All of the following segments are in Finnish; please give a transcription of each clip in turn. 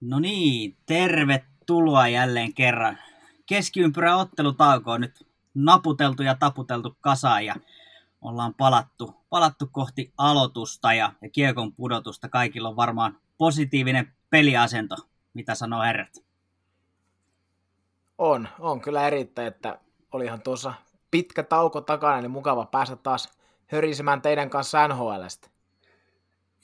No niin, tervetuloa jälleen kerran. Keskiympyrä ottelutauko on nyt naputeltu ja taputeltu kasaan ja ollaan palattu, palattu kohti aloitusta ja, ja kiekon pudotusta. Kaikilla on varmaan positiivinen peliasento. Mitä sanoo herrat? On, on kyllä erittäin, että olihan tuossa pitkä tauko takana, niin mukava päästä taas hörisemään teidän kanssa NHLstä.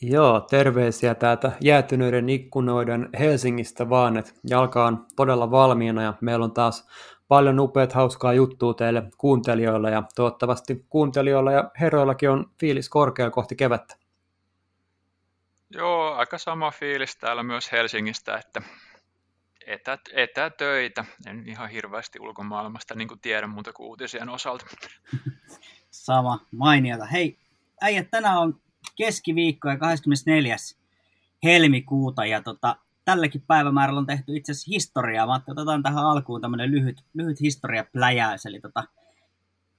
Joo, terveisiä täältä jäätyneiden ikkunoiden Helsingistä vaan, että jalka on todella valmiina ja meillä on taas paljon upeat hauskaa juttua teille kuuntelijoille ja toivottavasti kuuntelijoilla ja herroillakin on fiilis korkea kohti kevättä. Joo, aika sama fiilis täällä myös Helsingistä, että etä, etätöitä. En ihan hirveästi ulkomaailmasta niin kuin tiedä muuta kuin uutisien osalta. Sama, mainiota. Hei, äijät, tänään on keskiviikko ja 24. helmikuuta ja tota, tälläkin päivämäärällä on tehty itse asiassa historiaa. Mä otetaan tähän alkuun tämmöinen lyhyt, lyhyt historiapläjäys. Eli tota,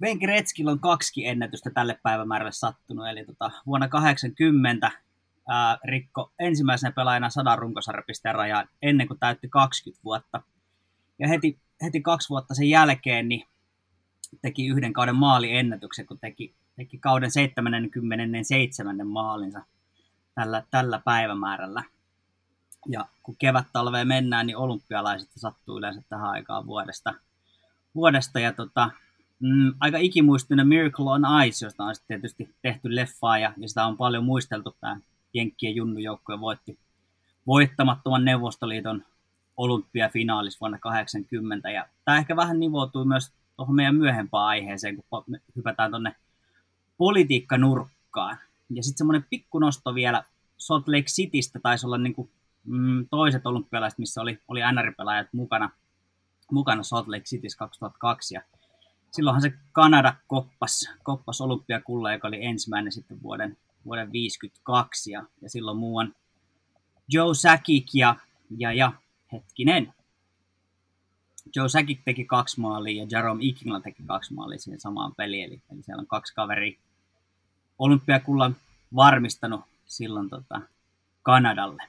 Venki Retskillä on kaksi ennätystä tälle päivämäärälle sattunut. Eli tota, vuonna 80 ää, rikko ensimmäisenä pelaajana sadan runkosarjapisteen rajaa ennen kuin täytti 20 vuotta. Ja heti, heti kaksi vuotta sen jälkeen niin teki yhden kauden maaliennätyksen, kun teki, teki kauden 77. maalinsa tällä, tällä päivämäärällä. Ja kun kevät talveen mennään, niin olympialaiset sattuu yleensä tähän aikaan vuodesta. vuodesta ja tota, mm, aika ikimuistinen Miracle on Ice, josta on tietysti tehty leffaa ja, ja sitä on paljon muisteltu. Tämä Jenkkien junnujoukkue voitti voittamattoman Neuvostoliiton olympiafinaalis vuonna 80. Ja tämä ehkä vähän nivoutuu myös tuohon meidän myöhempään aiheeseen, kun hypätään tuonne politiikkanurkkaan. Ja sitten semmoinen pikkunosto vielä Salt Lake Citystä taisi olla niin kuin, mm, toiset olympialaiset, missä oli, oli NR-pelaajat mukana, mukana Salt Lake Cityssä 2002. Ja silloinhan se Kanada koppas, koppas olympiakulla, joka oli ensimmäinen sitten vuoden, vuoden 52. Ja, ja silloin muuan Joe Sakic ja, ja, ja hetkinen, Joe Sakic teki kaksi maalia ja Jerome Ikingla teki kaksi maalia siihen samaan peliin. Eli, eli siellä on kaksi kaveria olympiakullan varmistanut silloin tota, Kanadalle.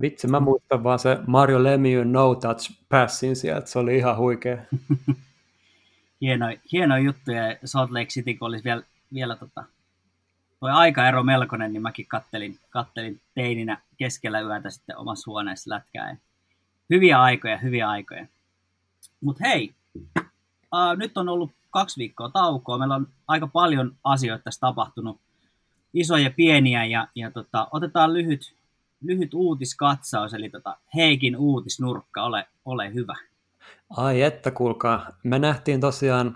Vitsi, mä muistan vaan se Mario Lemieux no touch passin sieltä, se oli ihan huikea. hieno, hieno juttu ja Salt Lake City, kun olisi vielä, vielä tota, toi aikaero melkoinen, niin mäkin kattelin, kattelin teininä keskellä yötä sitten omassa huoneessa lätkää. Hyviä aikoja, hyviä aikoja. Mutta hei, uh, nyt on ollut kaksi viikkoa taukoa. Meillä on aika paljon asioita tässä tapahtunut, isoja ja pieniä, ja, ja tota, otetaan lyhyt, lyhyt uutiskatsaus, eli tota, Heikin uutisnurkka, ole, ole hyvä. Ai että kuulkaa, me nähtiin tosiaan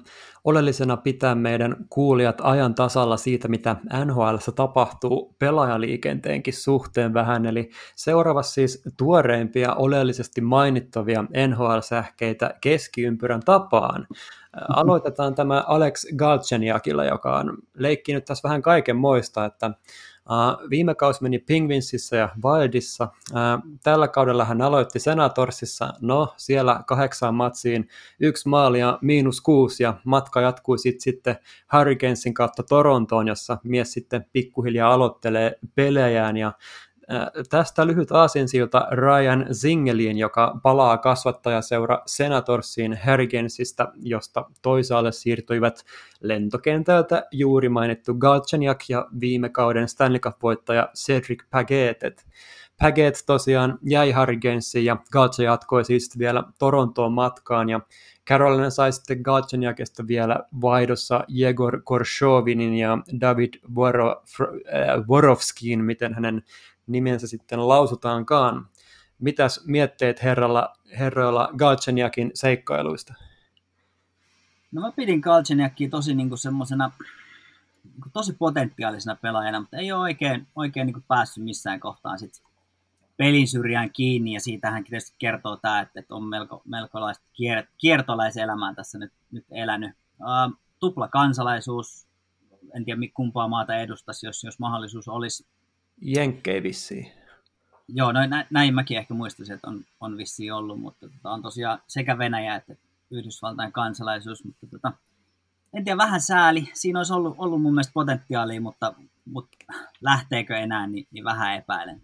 oleellisena pitää meidän kuulijat ajan tasalla siitä, mitä NHL tapahtuu pelaajaliikenteenkin suhteen vähän, eli seuraavassa siis tuoreimpia oleellisesti mainittavia NHL-sähkeitä keskiympyrän tapaan. Aloitetaan tämä Alex Galchenyakilla, joka on leikkinyt tässä vähän kaiken moista, että viime kausi meni Penguinsissa ja Wildissa. tällä kaudella hän aloitti Senatorsissa. No, siellä kahdeksaan matsiin yksi maali ja miinus kuusi ja matka jatkui sit, sitten Hurricanesin kautta Torontoon, jossa mies sitten pikkuhiljaa aloittelee pelejään ja Tästä lyhyt aasinsilta Ryan Zingeliin, joka palaa kasvattajaseura Senatorsiin Hurricanesista, josta toisaalle siirtyivät lentokentältä juuri mainittu Galchenyuk ja viime kauden Stanley Cup-voittaja Cedric Pagetet. Paget tosiaan jäi Hurricanesiin ja Galche jatkoi siis vielä Torontoon matkaan ja Carolina sai sitten Galchenyakista vielä vaihdossa Jegor Korshovinin ja David Vorovskin, miten hänen nimensä sitten lausutaankaan. Mitäs mietteet herralla, herroilla Galcheniakin seikkailuista? No mä pidin Galcheniakia tosi niinku semmoisena niinku tosi potentiaalisena pelaajana, mutta ei ole oikein, oikein niinku päässyt missään kohtaan sit pelin syrjään kiinni, ja siitähän tietysti kertoo tämä, että, että on melko, melkolaista kier, kiertolaiselämää tässä nyt, nyt elänyt. Uh, tupla kansalaisuus, en tiedä kumpaa maata edustaisi, jos, jos mahdollisuus olisi. Jenkkei vissiin. Joo, no nä, näin mäkin ehkä muistaisin, että on, on vissiin ollut, mutta tota, on tosiaan sekä Venäjä että Yhdysvaltain kansalaisuus, mutta tota, en tiedä, vähän sääli. Siinä olisi ollut, ollut mun mielestä potentiaalia, mutta, mutta lähteekö enää, niin, niin vähän epäilen.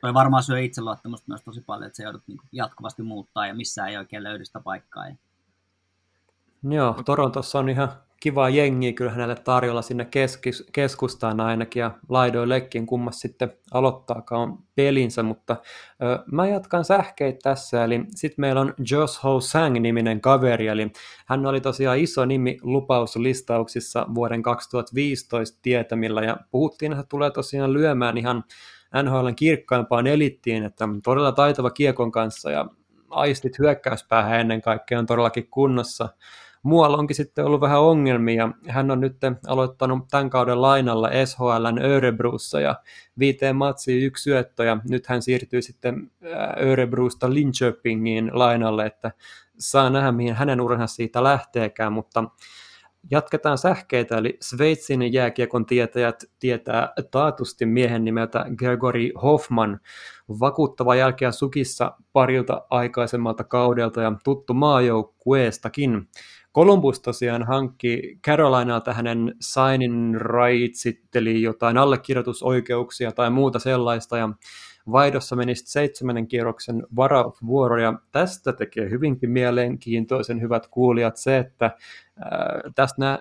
toi varmaan syö itseluottamusta myös tosi paljon, että se joudut niin jatkuvasti muuttaa ja missään ei oikein löydy sitä paikkaa. Joo, Torontossa on ihan kiva jengi kyllä hänelle tarjolla sinne keskis, keskustaan ainakin ja laidoillekin kummas sitten aloittaakaan pelinsä, mutta ö, mä jatkan sähkeitä tässä, eli sitten meillä on Josh Ho Sang-niminen kaveri, eli hän oli tosiaan iso nimi lupauslistauksissa vuoden 2015 tietämillä ja puhuttiin, että tulee tosiaan lyömään ihan NHLn kirkkaimpaan elittiin, että todella taitava kiekon kanssa ja aistit hyökkäyspäähän ennen kaikkea on todellakin kunnossa muualla onkin sitten ollut vähän ongelmia. Hän on nyt aloittanut tämän kauden lainalla SHLn Örebrussa ja viiteen matsiin yksi syöttö ja nyt hän siirtyy sitten Örebrusta Linköpingiin lainalle, että saa nähdä mihin hänen uransa siitä lähteekään, mutta Jatketaan sähkeitä, eli Sveitsin jääkiekon tietäjät tietää taatusti miehen nimeltä Gregory Hoffman, vakuuttava jälkeä sukissa parilta aikaisemmalta kaudelta ja tuttu maajoukkueestakin. Columbus tosiaan hankki Carolinalta hänen signing rightsit, eli jotain allekirjoitusoikeuksia tai muuta sellaista, ja vaihdossa meni seitsemännen kierroksen varausvuoro, ja tästä tekee hyvinkin mielenkiintoisen hyvät kuulijat se, että Tästä nä-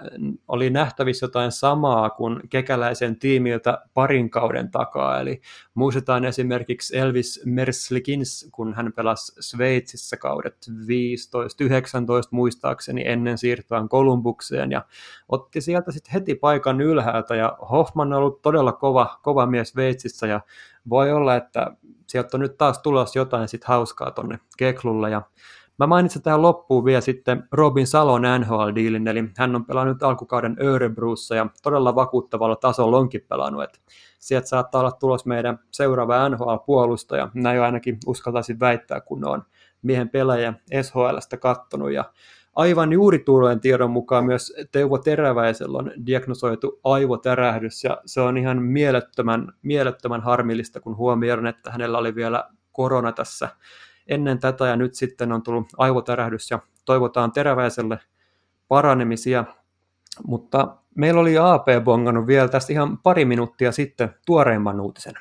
oli nähtävissä jotain samaa kuin kekäläisen tiimiltä parin kauden takaa, eli muistetaan esimerkiksi Elvis Merslikins, kun hän pelasi Sveitsissä kaudet 15-19 muistaakseni ennen siirtoaan Kolumbukseen, ja otti sieltä sitten heti paikan ylhäältä, ja Hoffman on ollut todella kova, kova mies Sveitsissä, ja voi olla, että sieltä on nyt taas tulos jotain sit hauskaa tonne Keklulle, ja Mä mainitsen tähän loppuun vielä sitten Robin Salon NHL-diilin, eli hän on pelannut alkukauden Örebrussa ja todella vakuuttavalla tasolla onkin pelannut, että sieltä saattaa olla tulos meidän seuraava NHL-puolustaja, näin ainakin uskaltaisin väittää, kun on miehen pelaaja SHLstä kattonut ja aivan juuri tulleen tiedon mukaan myös Teuvo Teräväisellä on diagnosoitu aivotärähdys ja se on ihan mielettömän, mielettömän harmillista, kun huomioon, että hänellä oli vielä korona tässä ennen tätä ja nyt sitten on tullut aivotärähdys ja toivotaan teräväiselle paranemisia. Mutta meillä oli AP bongannut vielä tästä ihan pari minuuttia sitten tuoreimman uutisen.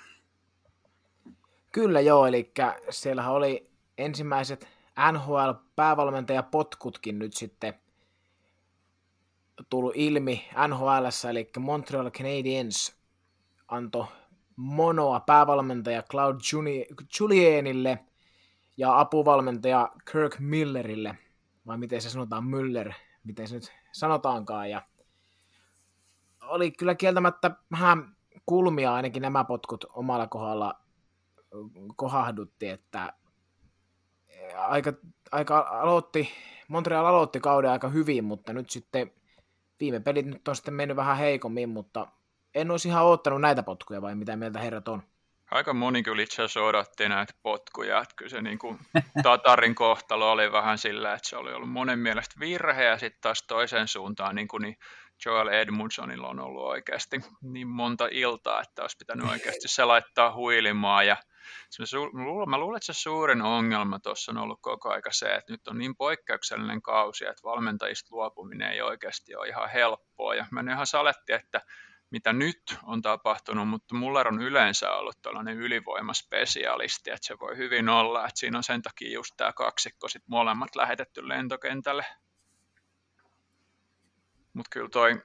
Kyllä joo, eli siellä oli ensimmäiset NHL-päävalmentajapotkutkin nyt sitten tullut ilmi NHL, eli Montreal Canadiens antoi monoa päävalmentaja Claude Julienille – ja apuvalmentaja Kirk Millerille, vai miten se sanotaan, Müller, miten se nyt sanotaankaan, ja oli kyllä kieltämättä vähän kulmia ainakin nämä potkut omalla kohdalla kohahdutti, että aika, aika aloitti, Montreal aloitti kauden aika hyvin, mutta nyt sitten viime pelit nyt on sitten mennyt vähän heikommin, mutta en olisi ihan odottanut näitä potkuja, vai mitä mieltä herrat on? aika moni kyllä itse asiassa odotti näitä potkuja, että kyllä se niin kuin, Tatarin kohtalo oli vähän sillä, että se oli ollut monen mielestä virhe, ja sitten taas toiseen suuntaan niin kuin, niin Joel Edmundsonilla on ollut oikeasti niin monta iltaa, että olisi pitänyt oikeasti se laittaa huilimaan, ja mä luulen, että se suurin ongelma tuossa on ollut koko aika se, että nyt on niin poikkeuksellinen kausi, että valmentajista luopuminen ei oikeasti ole ihan helppoa, ja mä ihan saletti, että mitä nyt on tapahtunut, mutta mulla on yleensä ollut tällainen ylivoimaspesialisti, että se voi hyvin olla, että siinä on sen takia just tämä kaksikko sit molemmat lähetetty lentokentälle. Mutta kyllä toi,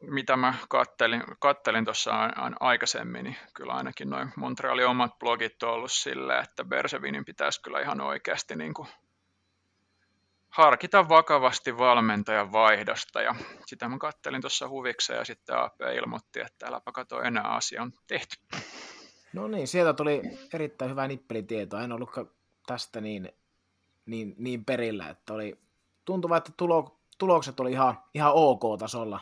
mitä mä kattelin, kattelin tuossa aikaisemmin, niin kyllä ainakin noin Montrealin omat blogit on ollut silleen, että Bersevinin pitäisi kyllä ihan oikeasti niin kuin harkita vakavasti valmentajan vaihdosta ja sitä mä kattelin tuossa huviksi ja sitten AP ilmoitti, että äläpä kato enää asia on tehty. No niin, sieltä tuli erittäin hyvä nippelitieto. En ollut tästä niin, niin, niin perillä, että oli tuntuva, että tulo, tulokset oli ihan, ihan ok-tasolla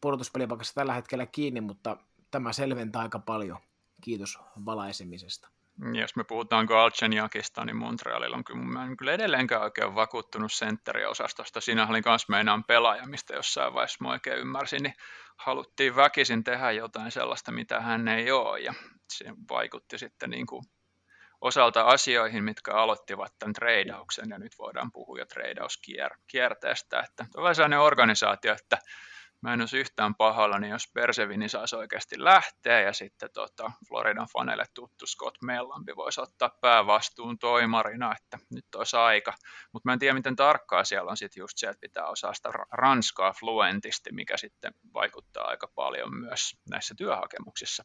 pudotuspelipakassa tällä hetkellä kiinni, mutta tämä selventää aika paljon. Kiitos valaisemisesta. Jos me puhutaan Galchenyakista, niin Montrealilla on kyllä, mä en kyllä edelleenkään oikein vakuuttunut sentteriosastosta. Siinä oli myös meidän pelaaja, mistä jossain vaiheessa mä oikein ymmärsin, niin haluttiin väkisin tehdä jotain sellaista, mitä hän ei ole. Ja se vaikutti sitten niin kuin osalta asioihin, mitkä aloittivat tämän treidauksen, ja nyt voidaan puhua jo treidauskierteestä, että on sellainen organisaatio, että mä en olisi yhtään pahallani, jos Persevini saisi oikeasti lähteä ja sitten tota, Floridan faneille tuttu Scott Mellampi voisi ottaa päävastuun toimarina, että nyt olisi aika. Mutta mä en tiedä, miten tarkkaa siellä on sitten just se, että pitää osaa sitä ranskaa fluentisti, mikä sitten vaikuttaa aika paljon myös näissä työhakemuksissa.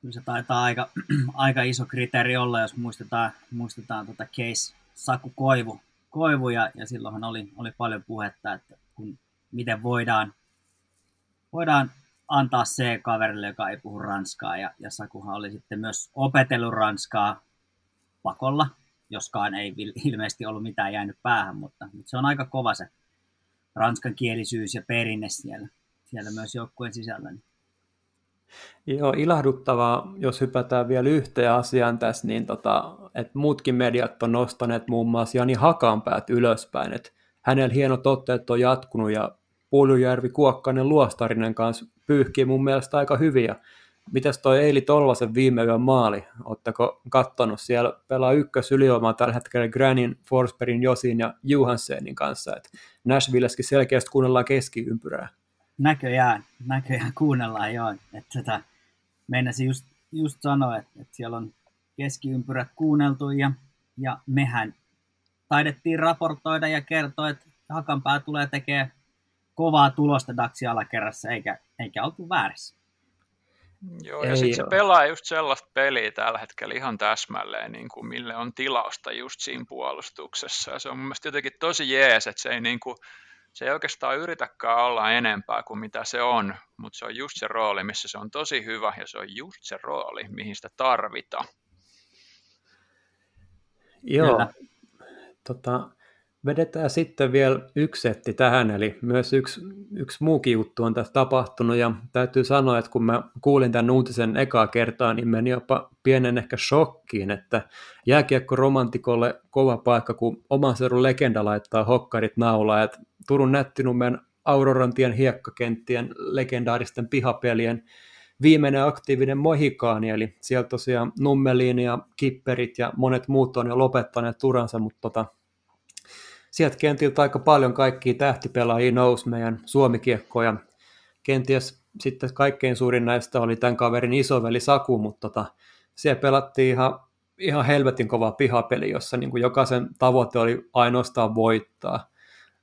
Kyllä se taitaa aika, aika iso kriteeri olla, jos muistetaan, muistetaan tuota case Saku Koivu, Koivu ja, ja silloinhan oli, oli paljon puhetta, että kun, miten voidaan voidaan antaa se kaverille, joka ei puhu ranskaa. Ja, ja Sakuhan oli sitten myös opetellut ranskaa pakolla, joskaan ei ilmeisesti ollut mitään jäänyt päähän, mutta, mutta se on aika kova se ranskan kielisyys ja perinne siellä, siellä myös joukkueen sisällä. Joo, ilahduttavaa, jos hypätään vielä yhteen asiaan tässä, niin tota, että muutkin mediat on nostaneet muun muassa Jani Hakanpäät ylöspäin, että hänellä hienot otteet on jatkunut ja Puolujärvi, Kuokkanen, Luostarinen kanssa pyyhkii mun mielestä aika hyviä. Mitäs toi Eili Tolvasen viime yön maali? Oletteko kattonut? Siellä pelaa ykkös ylivoimaa tällä hetkellä Granin, Forsbergin, Josin ja Johansenin kanssa. Et Nashvilleskin selkeästi kuunnellaan keskiympyrää. Näköjään, näköjään kuunnellaan joo. Että tota, meinasin just, just sanoa, että, että siellä on keskiympyrät kuunneltu ja, ja mehän taidettiin raportoida ja kertoa, että Hakanpää tulee tekemään kovaa tulosta Daxi alakerrassa, eikä, eikä oltu väärässä. Joo, ja sitten se pelaa just sellaista peliä tällä hetkellä ihan täsmälleen, niin kuin mille on tilausta just siinä puolustuksessa. Ja se on mun mielestä jotenkin tosi jees, että se ei, niin kuin, se ei oikeastaan yritäkään olla enempää kuin mitä se on, mutta se on just se rooli, missä se on tosi hyvä, ja se on just se rooli, mihin sitä tarvitaan. Joo, tota, Vedetään sitten vielä yksi setti tähän, eli myös yksi, yksi muukin juttu on tässä tapahtunut, ja täytyy sanoa, että kun mä kuulin tämän uutisen ekaa kertaa, niin meni jopa pienen ehkä shokkiin, että jääkiekko romantikolle kova paikka, kun oman seudun legenda laittaa hokkarit naulaa, että Turun Nättinummen Aurorantien hiekkakenttien legendaaristen pihapelien viimeinen aktiivinen mohikaani, eli sieltä tosiaan Nummeliin ja Kipperit ja monet muut on jo lopettaneet turansa, mutta tota, sieltä kentiltä aika paljon kaikkia tähtipelaajia nousi meidän suomikiekkoon ja kenties sitten kaikkein suurin näistä oli tämän kaverin isoveli Saku, mutta tota, siellä pelattiin ihan, ihan helvetin kova pihapeli, jossa niin kuin jokaisen tavoite oli ainoastaan voittaa.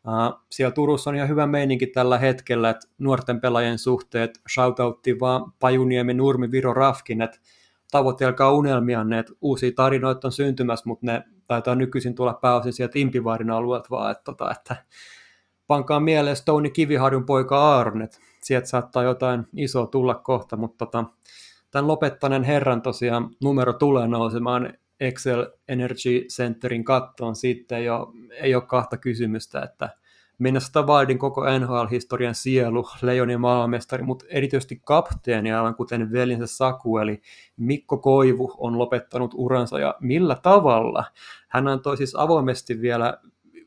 Uh, siellä Turussa on ihan hyvä meininki tällä hetkellä, että nuorten pelaajien suhteet, shoutoutti vaan Pajuniemi, Nurmi, Viro, Rafkin, että tavoitelkaa unelmianne, että uusia tarinoita on syntymässä, mutta ne taitaa nykyisin tulla pääosin sieltä Impivaarin alueelta vaan, että, tota, että pankaa mieleen Stone Kiviharjun poika Aaron, että sieltä saattaa jotain isoa tulla kohta, mutta tota, tämän lopettaneen herran tosiaan numero tulee nousemaan Excel Energy Centerin kattoon. Sitten jo, ei ole kahta kysymystä, että Minnesota Wildin koko NHL-historian sielu, Leijonin maailmanmestari, mutta erityisesti kapteeni, aivan kuten velinsä Saku, eli Mikko Koivu on lopettanut uransa ja millä tavalla. Hän antoi siis avoimesti vielä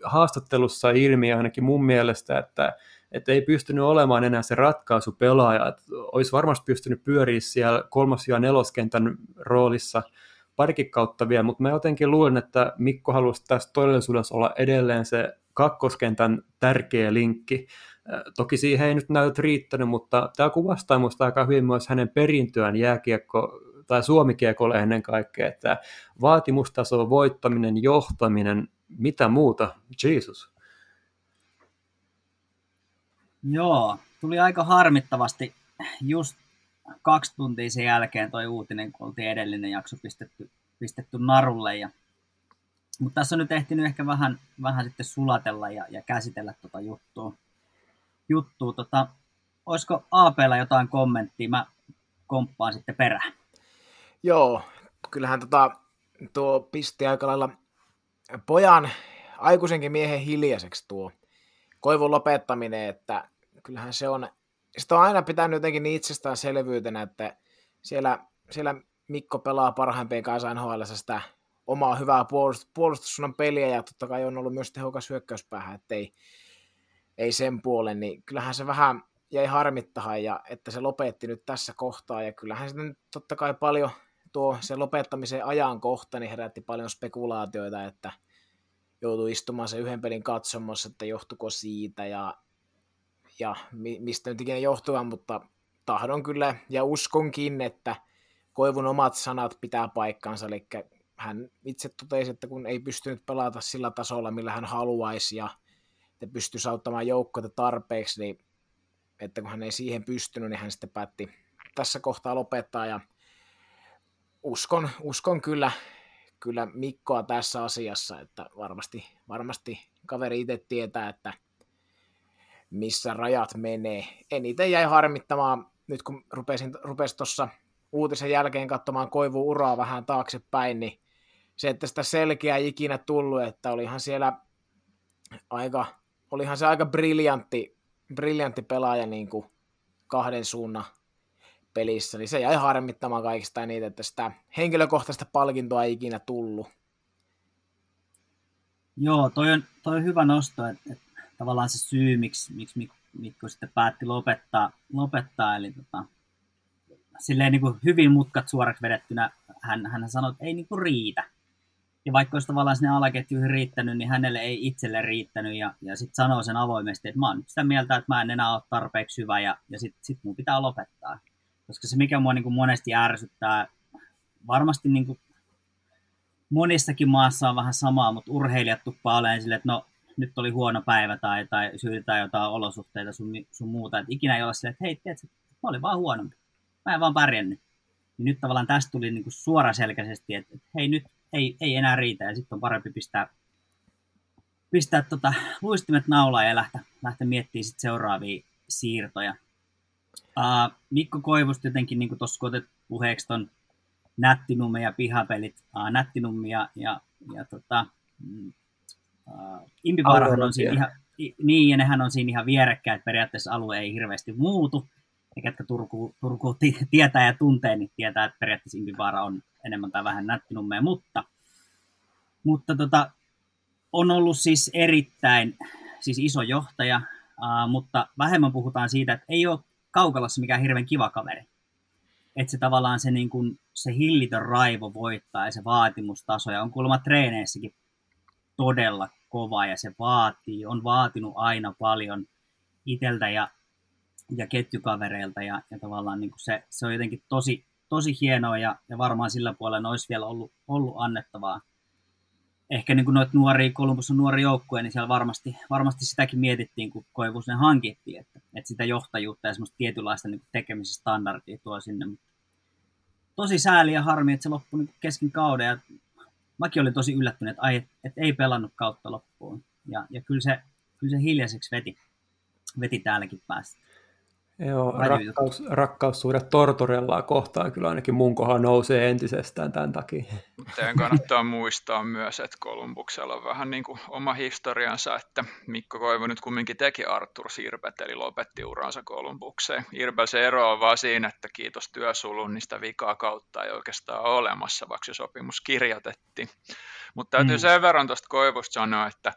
haastattelussa ilmi ainakin mun mielestä, että, että ei pystynyt olemaan enää se ratkaisupelaaja, että olisi varmasti pystynyt pyöriä siellä kolmas- ja neloskentän roolissa parikin kautta vielä, mutta mä jotenkin luulen, että Mikko halusi tässä todellisuudessa olla edelleen se kakkoskentän tärkeä linkki. Toki siihen ei nyt näytä riittänyt, mutta tämä kuvastaa minusta aika hyvin myös hänen perintöään jääkiekko tai suomikiekolle ennen kaikkea, että vaatimustaso, voittaminen, johtaminen, mitä muuta, Jesus. Joo, tuli aika harmittavasti just kaksi tuntia sen jälkeen toi uutinen, kun oltiin edellinen jakso pistetty, pistetty narulle ja mutta tässä on nyt ehtinyt ehkä vähän, vähän sitten sulatella ja, ja käsitellä tota juttua. juttua. Tota, olisiko APlla jotain kommenttia? Mä komppaan sitten perään. Joo, kyllähän tota, tuo pisti aika lailla pojan aikuisenkin miehen hiljaiseksi tuo koivun lopettaminen, että kyllähän se on, sitä on aina pitänyt jotenkin niin itsestäänselvyytenä, että siellä, siellä Mikko pelaa parhaimpien kanssa NHL sitä omaa hyvää puolustus, puolustussuunnan peliä ja totta kai on ollut myös tehokas hyökkäyspäähän, ettei ei sen puolen, niin kyllähän se vähän jäi harmittahan ja että se lopetti nyt tässä kohtaa ja kyllähän sitten totta kai paljon tuo se lopettamisen ajankohta niin herätti paljon spekulaatioita, että joutui istumaan se yhden pelin katsomassa, että johtuko siitä ja, ja mi- mistä nyt ikinä johtuvan, mutta tahdon kyllä ja uskonkin, että Koivun omat sanat pitää paikkansa, eli hän itse totesi, että kun ei pystynyt pelata sillä tasolla, millä hän haluaisi, ja että pystyisi auttamaan joukkoita tarpeeksi, niin että kun hän ei siihen pystynyt, niin hän sitten päätti tässä kohtaa lopettaa, ja uskon, uskon kyllä, kyllä Mikkoa tässä asiassa, että varmasti, varmasti kaveri itse tietää, että missä rajat menee. Eniten jäi harmittamaan, nyt kun rupesin, rupesin tuossa uutisen jälkeen katsomaan Koivu uraa vähän taaksepäin, niin se, että sitä selkeää ei ikinä tullut, että olihan siellä aika, olihan se aika briljantti, briljantti pelaaja niin kuin kahden suunnan pelissä, niin se jäi harmittamaan kaikista niitä, että sitä henkilökohtaista palkintoa ei ikinä tullut. Joo, toi on, toi on hyvä nosto, että, että tavallaan se syy, miksi, miksi Mikko sitten päätti lopettaa, lopettaa eli tota, silleen niin kuin hyvin mutkat suoraksi vedettynä hän, hän sanoi, että ei niin kuin riitä. Ja vaikka olisi tavallaan sinne alaketjuihin riittänyt, niin hänelle ei itselle riittänyt. Ja, ja sitten sanoo sen avoimesti, että mä oon sitä mieltä, että mä en enää ole tarpeeksi hyvä ja, ja sitten sit mun pitää lopettaa. Koska se, mikä mua niin kuin monesti ärsyttää, varmasti niin kuin monissakin maassa on vähän samaa, mutta urheilijat tuppaa olemaan silleen, että no nyt oli huono päivä tai, tai syytetään jotain olosuhteita sun, sun muuta. Että ikinä ei ole silleen, että hei, tiedätkö, mä olin vaan huonompi. Mä en vaan pärjännyt. Niin nyt tavallaan tästä tuli niin kuin suoraselkäisesti, että, että hei nyt ei, ei enää riitä. Ja sitten on parempi pistää, pistää tota, luistimet naulaan ja lähteä, lähteä miettimään sit seuraavia siirtoja. Uh, Mikko Koivusta jotenkin, niin kuin tuossa otet puheeksi ton Nättinumme ja pihapelit, uh, Nättinummi ja, ja, ja tota, uh, Impivaarahan on siinä ihan, niin, ja nehän on siinä ihan vierekkäin, että periaatteessa alue ei hirveästi muutu, ja ketkä Turku, Turku tietää ja tuntee, niin tietää, että periaatteessa Impivaara on enemmän tai vähän nättinummea, mutta, mutta tota, on ollut siis erittäin siis iso johtaja, uh, mutta vähemmän puhutaan siitä, että ei ole Kaukalassa mikään hirveän kiva kaveri. Että se tavallaan se, niin kun, se hillitön raivo voittaa ja se vaatimustaso, ja on kuulemma treeneissäkin todella kova, ja se vaatii, on vaatinut aina paljon iteltä ja, ja ketjukavereilta, ja, ja tavallaan niin se, se on jotenkin tosi, tosi hienoa, ja, ja varmaan sillä puolella olisi vielä ollut, ollut annettavaa ehkä niin kuin noita nuoria, Columbus on nuori joukkue, niin siellä varmasti, varmasti sitäkin mietittiin, kun ne hankittiin, että, että sitä johtajuutta ja semmoista tietynlaista niin tekemisen standardia tuo sinne. Tosi sääli ja harmi, että se loppui niin kesken kauden ja mäkin olin tosi yllättynyt, että, ai, että ei pelannut kautta loppuun. Ja, ja kyllä, se, kyllä se hiljaiseksi veti, veti täälläkin päästä. Joo, rakkaus, rakkaussuhde Tortorellaa kohtaan kyllä ainakin mun kohdalla nousee entisestään tämän takia. Teidän kannattaa muistaa myös, että Kolumbuksella on vähän niin kuin oma historiansa, että Mikko Koivu nyt kumminkin teki Artur Sirbet, eli lopetti uransa Kolumbukseen. Irbel se ero on vaan siinä, että kiitos työsulun, niistä vikaa kautta ei oikeastaan ole olemassa, vaikka se sopimus kirjoitettiin. Mutta täytyy mm. sen verran tuosta Koivusta sanoa, että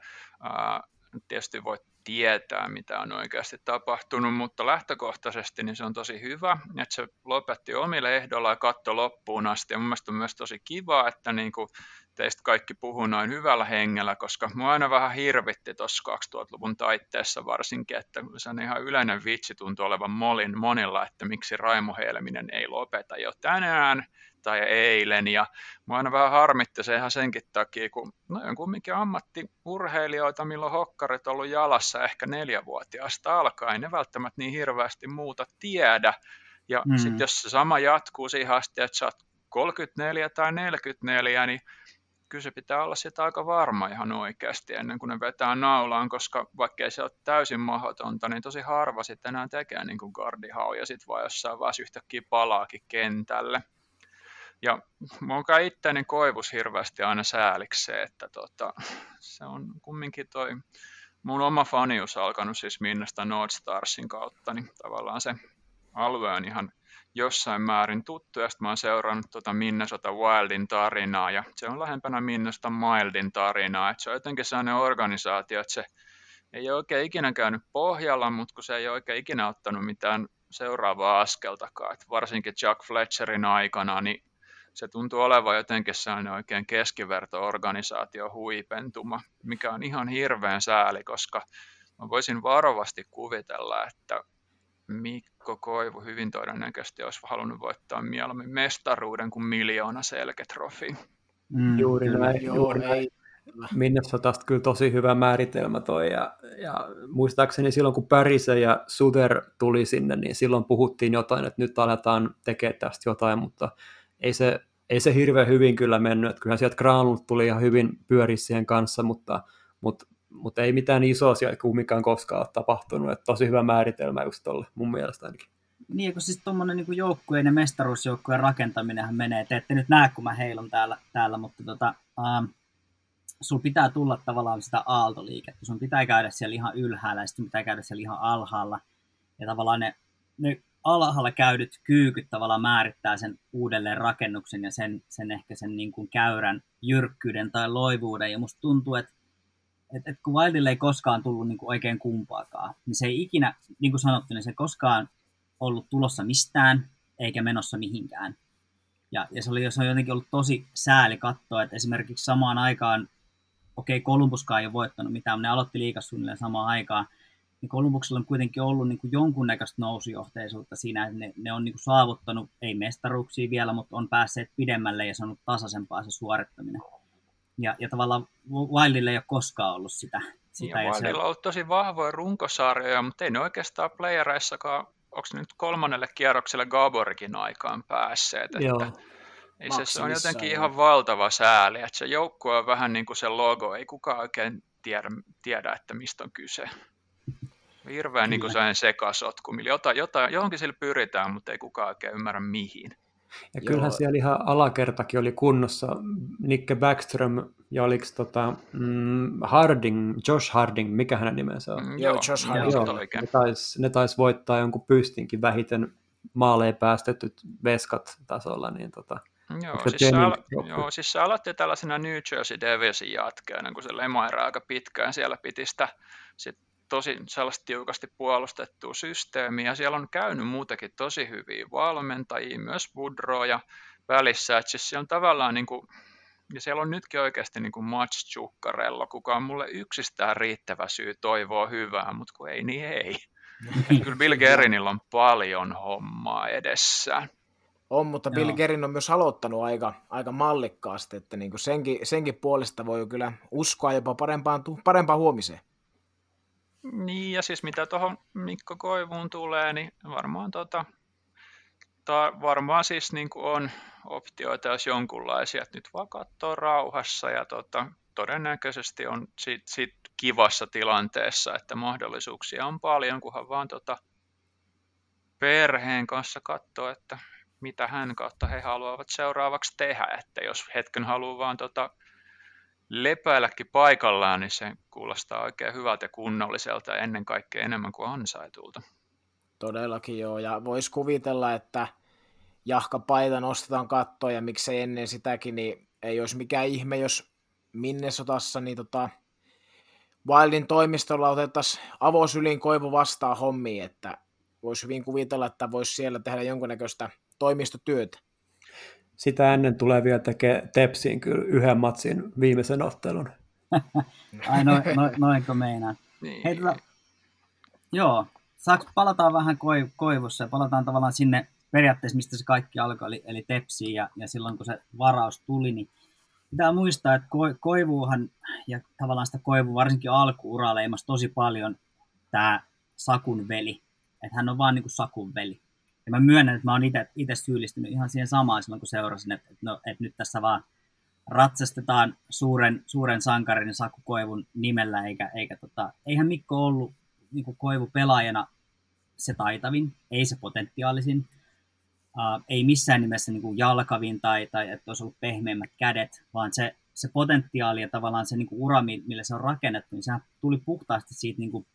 äh, tietysti voit tietää, mitä on oikeasti tapahtunut, mutta lähtökohtaisesti niin se on tosi hyvä, että se lopetti omille ehdolla ja katto loppuun asti. Ja mun mielestä on myös tosi kiva, että niin kuin teistä kaikki puhuu noin hyvällä hengellä, koska mua aina vähän hirvitti tuossa 2000-luvun taitteessa varsinkin, että se on ihan yleinen vitsi tuntuu olevan molin monilla, että miksi Raimo Helminen ei lopeta jo tänään, tai eilen. Ja mua aina vähän harmitti se ihan senkin takia, kun no on kumminkin ammattiurheilijoita, milloin hokkarit ollut jalassa ehkä neljävuotiaasta alkaen, ne välttämättä niin hirveästi muuta tiedä. Ja mm. sitten jos se sama jatkuu siihen asti, että sä oot 34 tai 44, niin kyllä se pitää olla sitä aika varma ihan oikeasti ennen kuin ne vetää naulaan, koska vaikka ei se ole täysin mahdotonta, niin tosi harva sitten enää tekee niin kuin Gardihau ja sitten vaan jossain vaiheessa yhtäkkiä palaakin kentälle. Ja mun kai itteni koivus hirveästi aina sääliksi se, että tota, se on kumminkin toi mun oma fanius alkanut siis Minnasta Starsin kautta, niin tavallaan se alue on ihan jossain määrin tuttu, ja sitten mä oon seurannut tuota Minnesota Wildin tarinaa, ja se on lähempänä Minnesota Mildin tarinaa, että se on jotenkin sellainen organisaatio, että se ei ole oikein ikinä käynyt pohjalla, mutta kun se ei ole oikein ikinä ottanut mitään seuraavaa askeltakaan, että varsinkin Chuck Fletcherin aikana, niin se tuntuu olevan jotenkin sellainen oikein keskiverto-organisaatio huipentuma, mikä on ihan hirveän sääli, koska mä voisin varovasti kuvitella, että Mikko Koivu hyvin todennäköisesti olisi halunnut voittaa mieluummin mestaruuden kuin miljoona selketrofi. Mm, juuri kyllä, näin, juuri näin. Minnesotasta kyllä tosi hyvä määritelmä toi, ja, ja muistaakseni silloin kun Pärise ja Suter tuli sinne, niin silloin puhuttiin jotain, että nyt aletaan tekemään tästä jotain, mutta ei se, ei se hirveän hyvin kyllä mennyt, kyllähän sieltä Granlund tuli ihan hyvin pyöri siihen kanssa, mutta, mutta, mutta ei mitään isoa sieltä kumminkaan koskaan ole tapahtunut, että tosi hyvä määritelmä just tolle, mun mielestä ainakin. Niin, kun siis tuommoinen niin joukkueen ja mestaruusjoukkueen rakentaminenhan menee, te ette nyt näe, kun mä heilun täällä, täällä mutta tota, ähm, sun pitää tulla tavallaan sitä aaltoliikettä, sun pitää käydä siellä ihan ylhäällä ja sitten pitää käydä siellä ihan alhaalla. Ja tavallaan ne, ne alhaalla käydyt kyykyt tavallaan määrittää sen uudelleen rakennuksen ja sen, sen ehkä sen niin kuin käyrän jyrkkyyden tai loivuuden. Ja musta tuntuu, että et, et kun Wildille ei koskaan tullut niin kuin oikein kumpaakaan, niin se ei ikinä, niin kuin sanottu, niin se ei koskaan ollut tulossa mistään eikä menossa mihinkään. Ja, ja se, oli, se on jotenkin ollut tosi sääli katsoa, että esimerkiksi samaan aikaan okei, okay, Kolumbuskaan ei ole voittanut mitään, ne aloitti liikas suunnilleen samaan aikaan, niin Kolumbuksella on kuitenkin ollut niin kuin jonkunnäköistä nousujohteisuutta siinä, että ne, ne on niin kuin saavuttanut, ei mestaruuksia vielä, mutta on päässeet pidemmälle ja se on ollut tasaisempaa se suorittaminen. Ja, ja tavallaan Wildille ei ole koskaan ollut sitä. sitä ja, Wildilla on ollut tosi vahvoja runkosarjoja, mutta ei ne oikeastaan playereissakaan, onko nyt kolmannelle kierrokselle Gaborikin aikaan päässeet. Joo. Että ei se, se on jotenkin ihan valtava sääli, että se joukkue on vähän niin kuin se logo, ei kukaan oikein tiedä, tiedä että mistä on kyse. Hirveän niin kuin sellainen sekasotku, jota, jota, johonkin sillä pyritään, mutta ei kukaan oikein ymmärrä mihin. Ja kyllähän Joo. siellä ihan alakertakin oli kunnossa. Nikke Backström ja oliko tota, mm, Harding, Josh Harding, mikä hänen nimensä on? Mm, joo, Josh Harding. Joo, ne taisi tais voittaa jonkun pystinkin vähiten maaleen päästetyt veskat tasolla, niin tota, Joo, siis se, al- joo, siis se aloitti tällaisena New Jersey Devilsin jatkeena, kun se lemaira aika pitkään siellä piti sitä sit tosi sellaista tiukasti puolustettua systeemiä. Siellä on käynyt muutenkin tosi hyviä valmentajia, myös Woodrow ja välissä. Että siis on tavallaan niin kuin, ja siellä on nytkin oikeasti niin kuin Match Chukkarella, kuka on mulle yksistään riittävä syy toivoa hyvää, mutta kun ei, niin ei. Kyllä Bill Gerinillä on paljon hommaa edessään. On, mutta Bill Gerin on myös aloittanut aika, aika mallikkaasti, että niin kuin senkin, senkin puolesta voi kyllä uskoa jopa parempaan, parempaan huomiseen. Niin, ja siis mitä tuohon Mikko Koivuun tulee, niin varmaan, tota, ta, varmaan siis niin kuin on optioita jos jonkunlaisia, että nyt vaan katsoo rauhassa ja tota, todennäköisesti on sit, sit kivassa tilanteessa, että mahdollisuuksia on paljon, kunhan vaan tota, perheen kanssa katsoo, että mitä hän kautta he haluavat seuraavaksi tehdä. Että jos hetken haluaa vaan tota lepäilläkin paikallaan, niin se kuulostaa oikein hyvältä ja kunnolliselta ja ennen kaikkea enemmän kuin ansaitulta. Todellakin joo, ja voisi kuvitella, että jahka paita nostetaan kattoon ja miksei ennen sitäkin, niin ei olisi mikään ihme, jos Minnesotassa niin tota, Wildin toimistolla otettaisiin avosylin koivu vastaan hommiin, että voisi hyvin kuvitella, että voisi siellä tehdä jonkunnäköistä toimistotyötä. Sitä ennen tulee vielä tekemään Tepsiin kyllä yhden matsin viimeisen ottelun. Ai no, no, noinko meinaa. Niin. Hei, tota, joo, saaks palataan vähän koivussa ja palataan tavallaan sinne periaatteessa, mistä se kaikki alkoi, eli, eli Tepsiin ja, ja silloin kun se varaus tuli, niin pitää muistaa, että ko, koivuuhan ja tavallaan sitä koivu varsinkin alkuuraa leimasi tosi paljon tämä Sakun veli. Että hän on vaan niin kuin Sakun veli. Ja mä myönnän, että mä oon itse syyllistynyt ihan siihen samaan silloin, kun seurasin, että, no, että nyt tässä vaan ratsastetaan suuren, suuren sankarin Saku Koivun nimellä, eikä, eikä tota, eihän Mikko ollut niin kuin Koivu pelaajana se taitavin, ei se potentiaalisin, uh, ei missään nimessä niin kuin jalkavin tai, tai että olisi ollut pehmeimmät kädet, vaan se, se potentiaali ja tavallaan se niin kuin ura, millä se on rakennettu, niin sehän tuli puhtaasti siitä niin kuin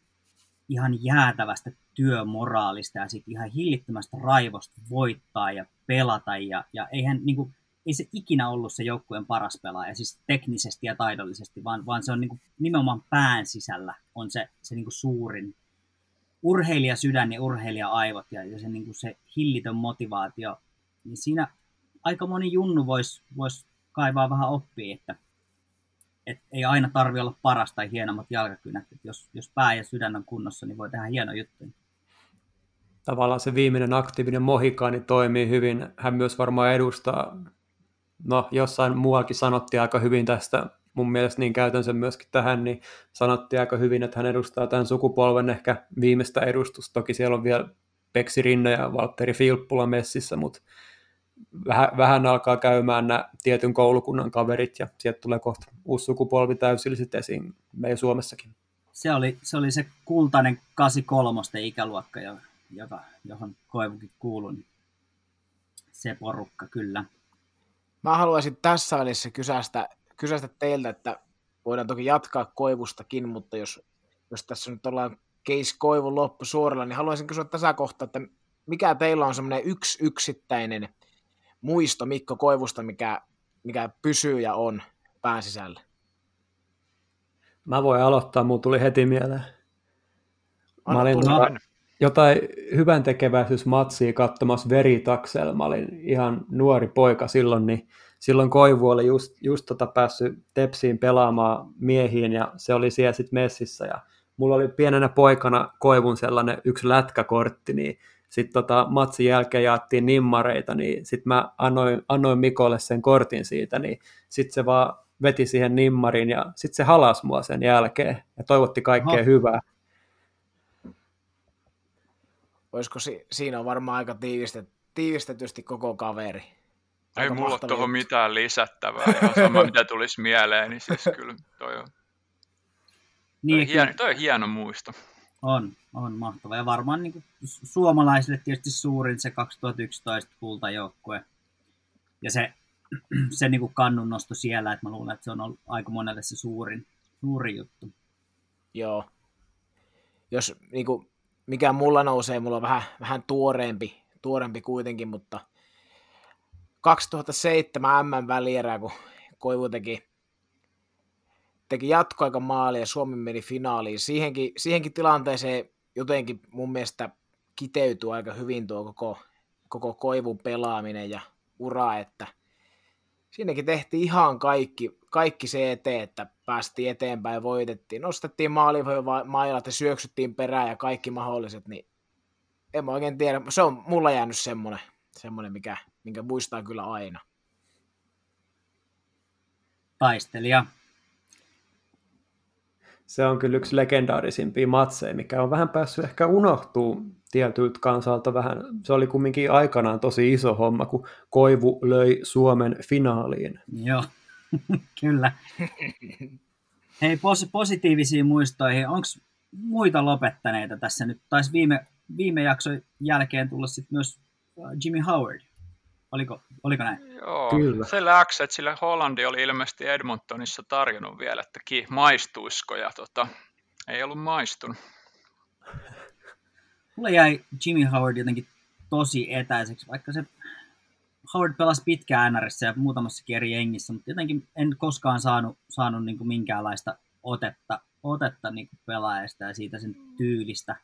ihan jäätävästä työmoraalista ja sitten ihan hillittömästä raivosta voittaa ja pelata. Ja, ja eihän, niin kuin, ei se ikinä ollut se joukkueen paras pelaaja, siis teknisesti ja taidollisesti, vaan, vaan se on niin kuin, nimenomaan pään sisällä on se, se niin kuin suurin urheilija sydän ja urheilija aivot ja, ja se, niin kuin se hillitön motivaatio. Niin siinä aika moni junnu voisi vois kaivaa vähän oppia, että et ei aina tarvi olla paras tai hienommat jalkakynät. Et jos, jos pää ja sydän on kunnossa, niin voi tehdä hieno juttu. Tavallaan se viimeinen aktiivinen mohikaani toimii hyvin. Hän myös varmaan edustaa, no jossain muuallakin sanottiin aika hyvin tästä, mun mielestä niin käytän sen myöskin tähän, niin sanottiin aika hyvin, että hän edustaa tämän sukupolven ehkä viimeistä edustusta. Toki siellä on vielä Peksi Rinne ja Valtteri Filppula messissä, mutta vähän, vähän alkaa käymään nämä tietyn koulukunnan kaverit ja sieltä tulee kohta uusi sukupolvi täysilliset esiin meidän Suomessakin. Se oli se, oli se kultainen 83 ikäluokka, joka, johon Koivukin kuului. Niin se porukka, kyllä. Mä haluaisin tässä välissä kysästä, kysästä teiltä, että voidaan toki jatkaa Koivustakin, mutta jos, jos tässä nyt ollaan case Koivun loppu suoralla, niin haluaisin kysyä tässä kohtaa, että mikä teillä on semmoinen yksi yksittäinen muisto Mikko Koivusta, mikä, mikä pysyy ja on pään sisällä? Mä voin aloittaa, mulla tuli heti mieleen. Anna mä olin tulla. tota, jotain hyvän tekeväisyysmatsia katsomassa veritaksella. Mä olin ihan nuori poika silloin, niin silloin Koivu oli just, just tota päässyt Tepsiin pelaamaan miehiin ja se oli siellä sitten messissä ja mulla oli pienenä poikana Koivun sellainen yksi lätkäkortti, niin sitten tota, matsin jälkeen jaettiin nimmareita, niin sitten mä annoin, annoin Mikolle sen kortin siitä, niin sitten se vaan veti siihen nimmariin ja sitten se halas mua sen jälkeen ja toivotti kaikkea Oho. hyvää. Olisiko si- siinä on varmaan aika tiivistet, tiivistetysti koko kaveri. Ei Aika mulla ole mahtava tuohon mitään lisättävää, ihan sama mitä tulisi mieleen, niin siis kyllä toi on, toi Niin, on, hieno, toi on hieno muisto. On, on mahtava. Ja varmaan niin kuin, suomalaisille tietysti suurin se 2011 kultajoukkue. Ja se, se niin kuin kannunnosto siellä, että mä luulen, että se on ollut aika monelle se suurin, suurin juttu. Joo. Jos niin kuin, mikä mulla nousee, mulla on vähän, vähän tuoreempi, tuoreempi kuitenkin, mutta 2007 M-välierää, kun Koivu teki, teki jatkoaika maali ja Suomi meni finaaliin. Siihenkin, siihenkin tilanteeseen jotenkin mun mielestä kiteytyy aika hyvin tuo koko, koko Koivun pelaaminen ja ura, että siinäkin tehtiin ihan kaikki, kaikki se eteen, että päästiin eteenpäin, voitettiin, nostettiin mailat ja syöksyttiin perään ja kaikki mahdolliset, niin en mä oikein tiedä, se on mulla jäänyt semmoinen, semmoinen mikä, minkä muistaa kyllä aina. Taistelija. Se on kyllä yksi legendaarisimpia matseja, mikä on vähän päässyt ehkä unohtuu tietyltä kansalta vähän. Se oli kumminkin aikanaan tosi iso homma, kun Koivu löi Suomen finaaliin. Joo, kyllä. Hei, pos- positiivisiin muistoihin. Onko muita lopettaneita tässä nyt? Taisi viime, viime jakson jälkeen tulla sitten myös äh, Jimmy Howard. Oliko, oliko näin? Joo, Kyllä. se läks, että sillä Hollandi oli ilmeisesti Edmontonissa tarjonnut vielä, että ki, maistuisko ja tota, ei ollut maistunut. Mulle jäi Jimmy Howard jotenkin tosi etäiseksi, vaikka se Howard pelasi pitkään NRS ja muutamassa eri jengissä, mutta jotenkin en koskaan saanut, saanut niin kuin minkäänlaista otetta, otetta niin kuin pelaajasta ja siitä sen tyylistä.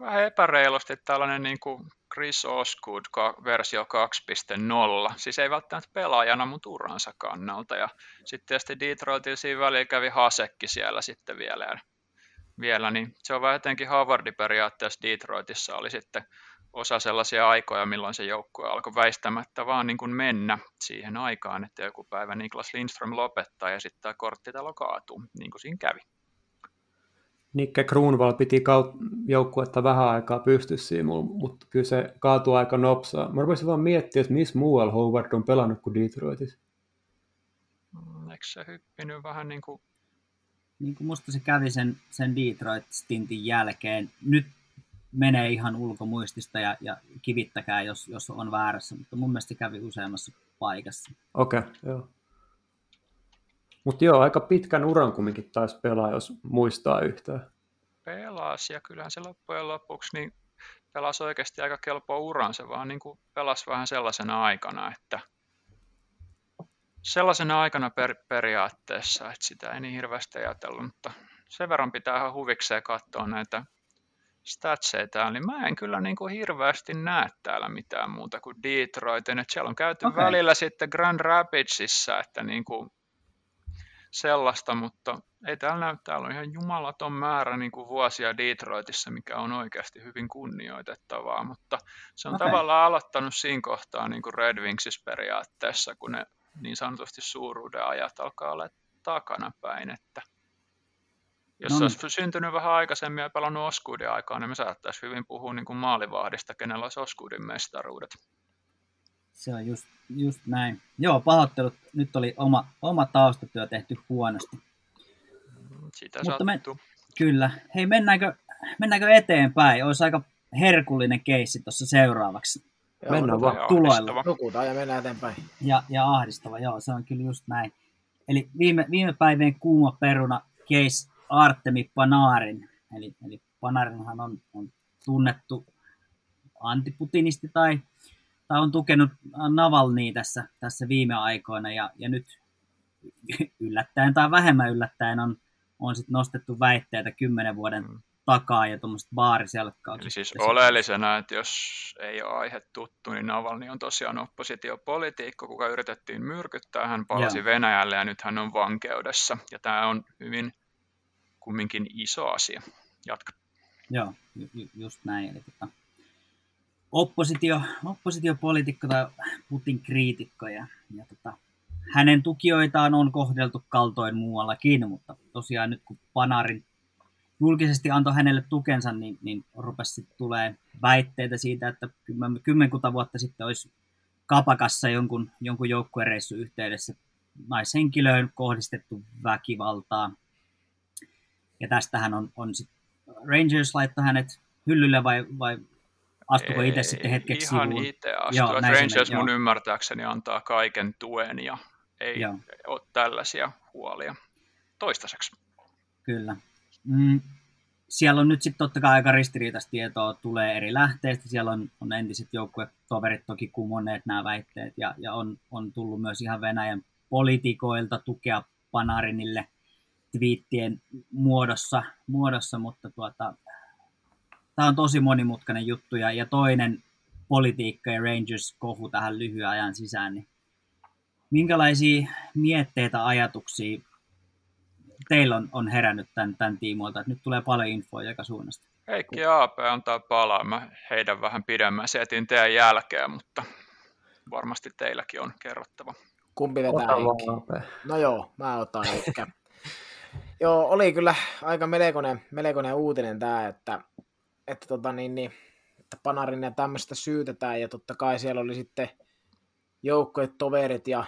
Vähän epäreilusti tällainen niin kuin Chris Osgood versio 2.0, siis ei välttämättä pelaajana, mutta uransa kannalta. Ja sitten tietysti Detroitilla siinä väliin kävi Hasekki siellä sitten vielä, vielä niin se on vähän jotenkin Havardi periaatteessa Detroitissa oli sitten osa sellaisia aikoja, milloin se joukkue alkoi väistämättä vaan niin kuin mennä siihen aikaan, että joku päivä Niklas Lindström lopettaa ja sitten tämä korttitalo kaatuu, niin kuin siinä kävi. Nikke Kruunval piti kaut- joukkuetta vähän aikaa pystyssä, mutta kyllä se kaatui aika nopsaa. Mä rupesin vaan miettiä, että missä muualla Howard on pelannut kuin Detroitissa. Mm, Eikö se hyppinyt vähän niin kuin Niin kuin musta se kävi sen, sen Detroit-stintin jälkeen. Nyt menee ihan ulkomuistista ja, ja kivittäkää, jos, jos on väärässä, mutta mun mielestä se kävi useammassa paikassa. Okei, okay, joo. Mutta joo, aika pitkän uran kumminkin taisi pelaa, jos muistaa yhtään. pelasi ja kyllähän se loppujen lopuksi niin pelasi oikeasti aika kelpoa uran, se vaan niin kuin pelasi vähän sellaisena aikana, että sellaisena aikana per, periaatteessa, että sitä ei niin hirveästi ajatellut, mutta sen verran pitää ihan huvikseen katsoa näitä statseja täällä, niin mä en kyllä niin kuin hirveästi näe täällä mitään muuta kuin Detroitin, että siellä on käyty okay. välillä sitten Grand Rapidsissa, että niin kuin sellaista, mutta ei täällä näy, täällä on ihan jumalaton määrä niin kuin vuosia Detroitissa, mikä on oikeasti hyvin kunnioitettavaa, mutta se on okay. tavallaan aloittanut siinä kohtaa niin kuin Red Wingsissä periaatteessa, kun ne niin sanotusti suuruuden ajat alkaa olla takanapäin, että jos no. se olisi syntynyt vähän aikaisemmin ja pelannut Oskuudin aikaa, niin me saattaisi hyvin puhua niin kuin maalivahdista, kenellä olisi Oskuudin mestaruudet. Se on just, just näin. Joo, pahoittelut. Nyt oli oma, oma taustatyö tehty huonosti. Sitä Mutta me, Kyllä. Hei, mennäänkö, mennäänkö eteenpäin? Olisi aika herkullinen keissi tuossa seuraavaksi. Joo, mennään vaan tuloilla. Nukutaan ja mennään eteenpäin. Ja, ja ahdistava, joo, se on kyllä just näin. Eli viime, viime päivien kuuma peruna case Artemi Panarin. Eli, eli Panarinhan on, on tunnettu antiputinisti tai, tai on tukenut Navalnia tässä, tässä viime aikoina ja, ja nyt yllättäen tai vähemmän yllättäen on, on sit nostettu väitteitä kymmenen vuoden mm. takaa ja tuommoista baariselkkaa. Eli siis oleellisena, että jos ei ole aihe tuttu, niin Navalny on tosiaan oppositiopolitiikko, kuka yritettiin myrkyttää. Hän palasi Joo. Venäjälle ja nyt hän on vankeudessa. Ja tämä on hyvin kumminkin iso asia. Jatka. Joo, ju- just näin. Eli tota, oppositio, oppositiopoliitikko tai Putin kriitikko ja, ja tota, hänen tukijoitaan on kohdeltu kaltoin muuallakin, mutta tosiaan nyt kun Panarin julkisesti antoi hänelle tukensa, niin, niin rupesi tulee väitteitä siitä, että kymmenkunta vuotta sitten olisi kapakassa jonkun, jonkun joukkuereissun yhteydessä naishenkilöön kohdistettu väkivaltaa. Ja tästähän on, on sit Rangers laittoi hänet hyllylle vai, vai astuko itse sitten hetkeksi Ihan itse astuu. Rangers mun joo. ymmärtääkseni antaa kaiken tuen ja ei joo. ole tällaisia huolia toistaiseksi. Kyllä. Mm, siellä on nyt sitten totta kai aika ristiriitaista tietoa, tulee eri lähteistä. Siellä on, on entiset joukkuetoverit toki kumonneet nämä väitteet ja, ja on, on tullut myös ihan Venäjän poliitikoilta tukea Panarinille – twiittien muodossa, muodossa mutta tuota, tämä on tosi monimutkainen juttu ja, ja toinen politiikka ja Rangers-kohu tähän lyhyen ajan sisään, niin minkälaisia mietteitä, ajatuksia teillä on, on herännyt tämän, tämän tiimoilta, että nyt tulee paljon infoa joka suunnasta? Heikki AP antaa palaa. Mä heidän vähän pidemmän setin teidän jälkeen, mutta varmasti teilläkin on kerrottava. Kumpi vetää Heikki? No joo, mä otan Heikki. Joo, oli kyllä aika melkoinen, melkoinen uutinen tämä, että, että, tota niin, niin, että Panarin ja tämmöistä syytetään, ja totta kai siellä oli sitten joukkojen toverit ja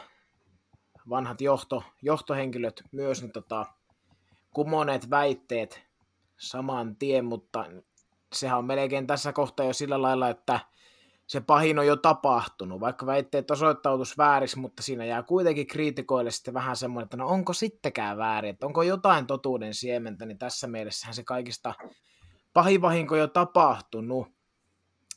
vanhat johto, johtohenkilöt myös niin tota, kumoneet väitteet saman tien, mutta sehän on melkein tässä kohtaa jo sillä lailla, että se pahin on jo tapahtunut, vaikka väitteet osoittautus vääriksi, mutta siinä jää kuitenkin kriitikoille sitten vähän semmoinen, että no onko sittenkään väärin, että onko jotain totuuden siementä, niin tässä mielessähän se kaikista pahin vahinko jo tapahtunut.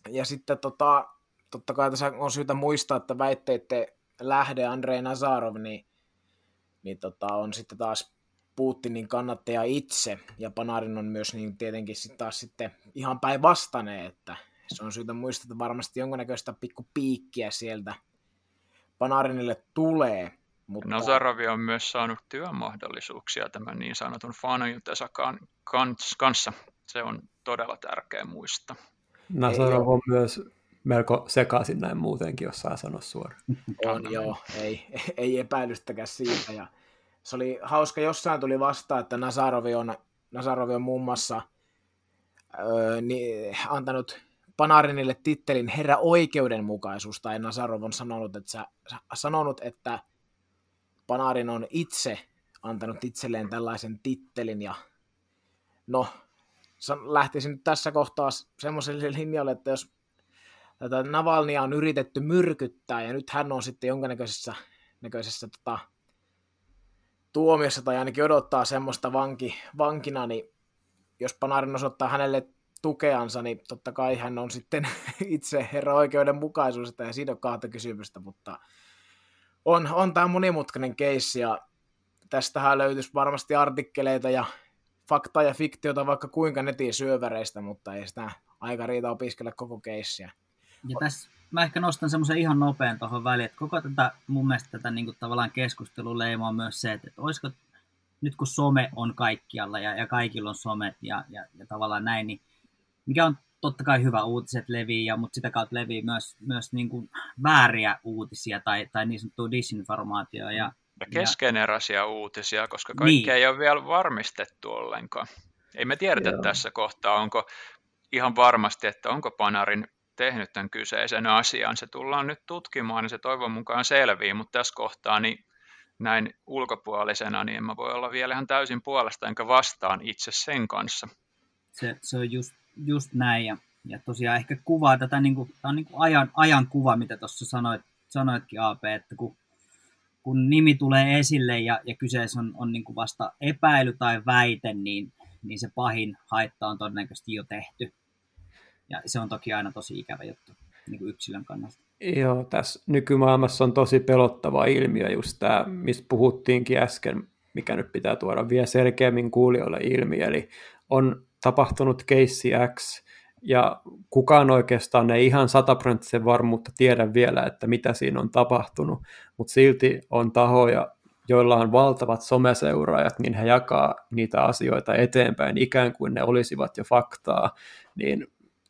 Ja sitten tota, totta kai tässä on syytä muistaa, että väitteiden lähde Andrei Nazarov, niin, niin tota, on sitten taas Putinin kannattaja itse, ja Panarin on myös niin tietenkin sitten taas sitten ihan päinvastainen, että se on syytä muistaa, että varmasti jonkunnäköistä pikku piikkiä sieltä Panarinille tulee. Mutta... Nazaravi on myös saanut työmahdollisuuksia tämän niin sanotun Fanajutesa kanssa. Se on todella tärkeä muistaa. Nazarov on myös melko sekaisin näin muutenkin, jos saa sanoa suoraan. On joo, ei, ei epäilystäkään siitä. Ja se oli hauska, jossain tuli vastaan, että Nazarovi on, Nazarovi on muun muassa öö, niin, antanut Panarinille tittelin Herra oikeudenmukaisuus, tai Nazarov on sanonut, että, sä, sanonut, että Panarin on itse antanut itselleen tällaisen tittelin, ja no, lähtisin nyt tässä kohtaa semmoiselle linjalle, että jos tätä Navalnia on yritetty myrkyttää, ja nyt hän on sitten jonkinnäköisessä näköisessä, tota, tuomiossa, tai ainakin odottaa semmoista vanki, vankina, niin jos Panarin osoittaa hänelle tukeansa, niin totta kai hän on sitten itse herra oikeudenmukaisuus, että ei siinä ole kahta kysymystä, mutta on, on tämä monimutkainen keissi ja tästähän löytyisi varmasti artikkeleita ja faktaa ja fiktiota vaikka kuinka netin syöväreistä, mutta ei sitä aika riitä opiskella koko keissiä. Ja tässä mä ehkä nostan semmoisen ihan nopean tuohon väliin, että koko tätä mun mielestä tätä niin kuin, tavallaan keskustelun leimaa myös se, että, että olisiko nyt kun some on kaikkialla ja, ja kaikilla on somet ja, ja, ja tavallaan näin, niin mikä on totta kai hyvä uutiset levii, ja, mutta sitä kautta levii myös, myös niin kuin vääriä uutisia tai, tai niin sanottua disinformaatioa. Ja, ja keskeneräisiä uutisia, koska kaikki niin. ei ole vielä varmistettu ollenkaan. Ei me tiedetä Joo. tässä kohtaa, onko ihan varmasti, että onko Panarin tehnyt tämän kyseisen asian. Se tullaan nyt tutkimaan, niin se toivon mukaan selvii, mutta tässä kohtaa niin näin ulkopuolisena, niin en mä voi olla vielä ihan täysin puolesta enkä vastaan itse sen kanssa. Se, se on just, just näin, ja, ja tosiaan ehkä kuvaa tätä, niin kuin, tämä on niin kuin ajan, ajan kuva, mitä tuossa sanoit, sanoitkin AP, että kun, kun nimi tulee esille ja, ja kyseessä on, on niin kuin vasta epäily tai väite, niin, niin se pahin haitta on todennäköisesti jo tehty. Ja se on toki aina tosi ikävä juttu niin kuin yksilön kannalta. Joo, tässä nykymaailmassa on tosi pelottava ilmiö just tämä, mistä puhuttiinkin äsken, mikä nyt pitää tuoda vielä selkeämmin kuulijoille ilmi, eli on tapahtunut keissi X, ja kukaan oikeastaan ei ihan sataprosenttisen varmuutta tiedä vielä, että mitä siinä on tapahtunut, mutta silti on tahoja, joilla on valtavat someseuraajat, niin he jakaa niitä asioita eteenpäin ikään kuin ne olisivat jo faktaa, niin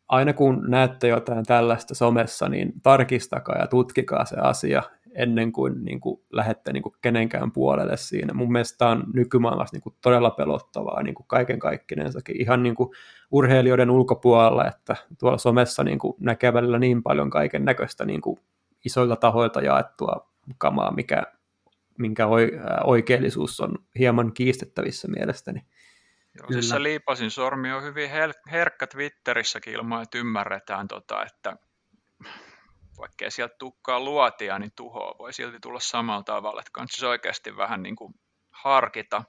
aina kun näette jotain tällaista somessa, niin tarkistakaa ja tutkikaa se asia ennen kuin, niin kuin lähdette niin kuin kenenkään puolelle siinä. Mun mielestä tämä on nykymaailmassa niin kuin todella pelottavaa niin kuin kaiken kaikkinensakin, ihan niin kuin urheilijoiden ulkopuolella, että tuolla somessa niin kuin näkee välillä niin paljon kaiken näköistä niin kuin isoilta tahoilta jaettua kamaa, mikä, minkä oikeellisuus on hieman kiistettävissä mielestäni. Joo, Kyllä. siis se liipasin sormi on hyvin herkkä Twitterissäkin ilman, että ymmärretään, tota, että vaikkei sieltä tukkaa luotia, niin tuhoa voi silti tulla samalla tavalla. Että kannattaa siis oikeasti vähän niin kuin harkita.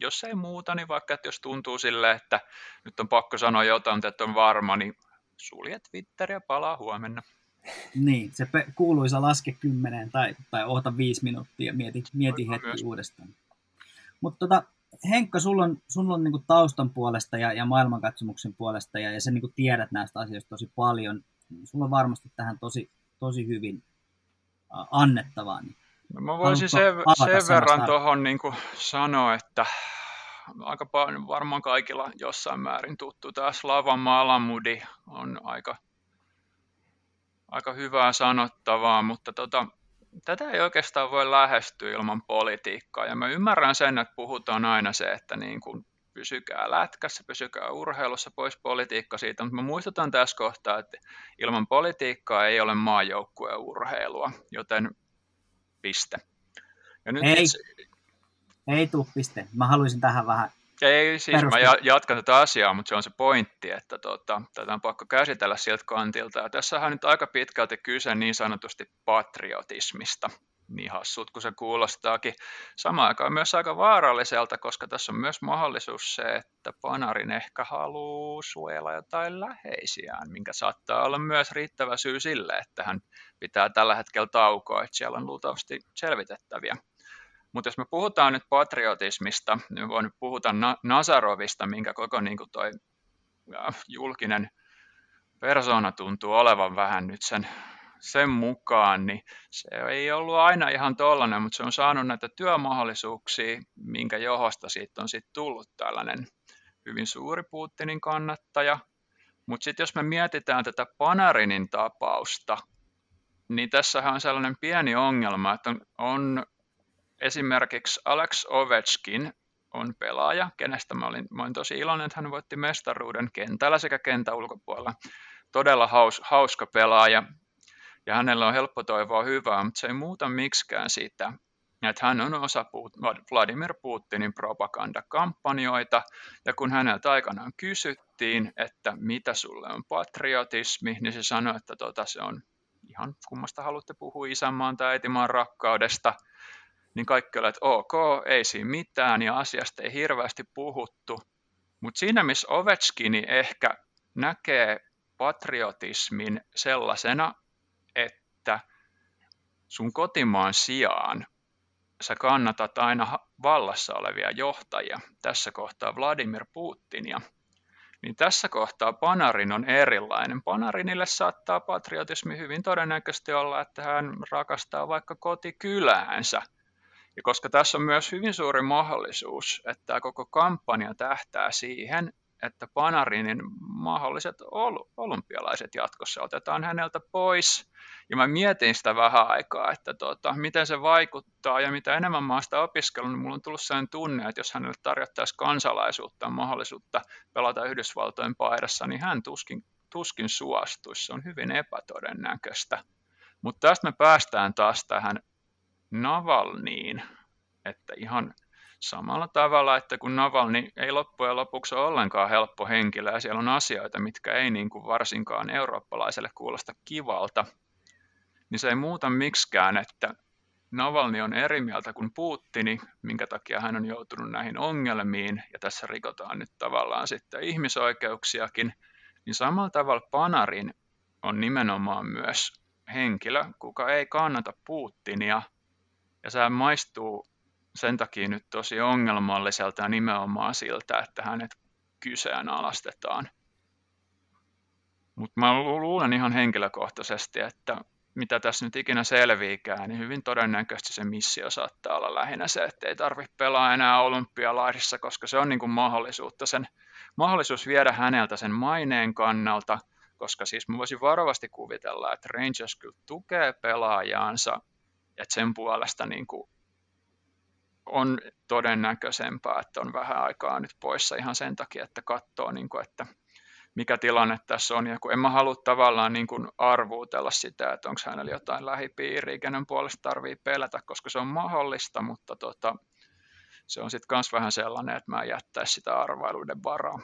Jos ei muuta, niin vaikka että jos tuntuu sille, että nyt on pakko sanoa jotain, että on varma, niin sulje Twitter ja palaa huomenna. Niin, se kuuluisa laske kymmeneen tai, tai oota viisi minuuttia ja mieti, mieti hetki myös. uudestaan. Mutta tota, Henkka, sulla on, sulla on niin taustan puolesta ja, ja maailmankatsomuksen puolesta ja, ja sä niin tiedät näistä asioista tosi paljon. Sulla on varmasti tähän tosi, tosi hyvin annettavaa. Niin no mä voisin sen, sen verran tuohon niin sanoa, että aika paljon, varmaan kaikilla jossain määrin tuttu. Tämä Slavan Malamudi on aika, aika hyvää sanottavaa, mutta tota, tätä ei oikeastaan voi lähestyä ilman politiikkaa. Ja mä ymmärrän sen, että puhutaan aina se, että niin kuin pysykää lätkässä, pysykää urheilussa pois politiikka siitä, mutta mä muistutan tässä kohtaa, että ilman politiikkaa ei ole maajoukkueen urheilua, joten piste. Ja nyt ei, itse... ei tuu piste. Mä haluaisin tähän vähän ei, siis mä jatkan tätä asiaa, mutta se on se pointti, että tota, tätä on pakko käsitellä sieltä kantilta. Ja tässähän on nyt aika pitkälti kyse niin sanotusti patriotismista, niin hassut kuin se kuulostaakin. Samaan aikaan myös aika vaaralliselta, koska tässä on myös mahdollisuus se, että Panarin ehkä haluaa suojella jotain läheisiään, minkä saattaa olla myös riittävä syy sille, että hän pitää tällä hetkellä taukoa, että siellä on luultavasti selvitettäviä. Mutta jos me puhutaan nyt patriotismista, niin voin puhuta Na- Nazarovista, minkä koko niin kuin toi julkinen persona tuntuu olevan vähän nyt sen, sen mukaan, niin se ei ollut aina ihan tollainen, mutta se on saanut näitä työmahdollisuuksia, minkä johdosta siitä on sitten tullut tällainen hyvin suuri Putinin kannattaja. Mutta sitten jos me mietitään tätä Panarinin tapausta, niin tässähän on sellainen pieni ongelma, että on, on Esimerkiksi Alex Ovechkin on pelaaja, kenestä mä olin, mä olin tosi iloinen, että hän voitti mestaruuden kentällä sekä kentän ulkopuolella. Todella haus, hauska pelaaja ja hänellä on helppo toivoa hyvää, mutta se ei muuta miksikään siitä, että hän on osa Vladimir Putinin propagandakampanjoita, ja kun häneltä aikanaan kysyttiin, että mitä sulle on patriotismi, niin se sanoi, että tota, se on ihan kummasta haluatte puhua isänmaan tai äitimaan rakkaudesta, niin kaikki olivat, että ok, ei siinä mitään ja asiasta ei hirveästi puhuttu. Mutta siinä, missä Ovechkini ehkä näkee patriotismin sellaisena, että sun kotimaan sijaan sä kannatat aina vallassa olevia johtajia, tässä kohtaa Vladimir Putinia, niin tässä kohtaa Panarin on erilainen. Panarinille saattaa patriotismi hyvin todennäköisesti olla, että hän rakastaa vaikka kotikyläänsä – Ja koska tässä on myös hyvin suuri mahdollisuus, että tämä koko kampanja tähtää siihen, että Panarinin mahdolliset olympialaiset jatkossa otetaan häneltä pois. Ja mä mietin sitä vähän aikaa, että tota, miten se vaikuttaa ja mitä enemmän mä oon sitä opiskellut, niin mulla on tullut sellainen tunne, että jos hänelle tarjottaisiin kansalaisuutta mahdollisuutta pelata Yhdysvaltojen paidassa, niin hän tuskin, tuskin suostuisi. Se on hyvin epätodennäköistä. Mutta tästä me päästään taas tähän Navalniin, että ihan samalla tavalla, että kun Navalny ei loppujen lopuksi ole ollenkaan helppo henkilö ja siellä on asioita, mitkä ei niin kuin varsinkaan eurooppalaiselle kuulosta kivalta, niin se ei muuta miksikään, että Navalny on eri mieltä kuin Putini, minkä takia hän on joutunut näihin ongelmiin, ja tässä rikotaan nyt tavallaan sitten ihmisoikeuksiakin, niin samalla tavalla Panarin on nimenomaan myös henkilö, kuka ei kannata Putinia, ja se maistuu sen takia nyt tosi ongelmalliselta nimenomaan siltä, että hänet kyseenalaistetaan. Mutta mä luulen ihan henkilökohtaisesti, että mitä tässä nyt ikinä selviikään, niin hyvin todennäköisesti se missio saattaa olla lähinnä se, että ei tarvitse pelaa enää olympialaisissa, koska se on niin kuin mahdollisuutta sen, mahdollisuus viedä häneltä sen maineen kannalta, koska siis mä voisin varovasti kuvitella, että Rangers kyllä tukee pelaajaansa, että sen puolesta niin kuin on todennäköisempää, että on vähän aikaa nyt poissa ihan sen takia, että katsoo, niin kuin, että mikä tilanne tässä on. Ja kun en mä halua tavallaan niin kuin arvuutella sitä, että onko hänellä jotain lähipiiriä, kenen puolesta tarvii pelätä, koska se on mahdollista, mutta tota, se on sitten myös vähän sellainen, että mä jättäisi sitä arvailuiden varaa.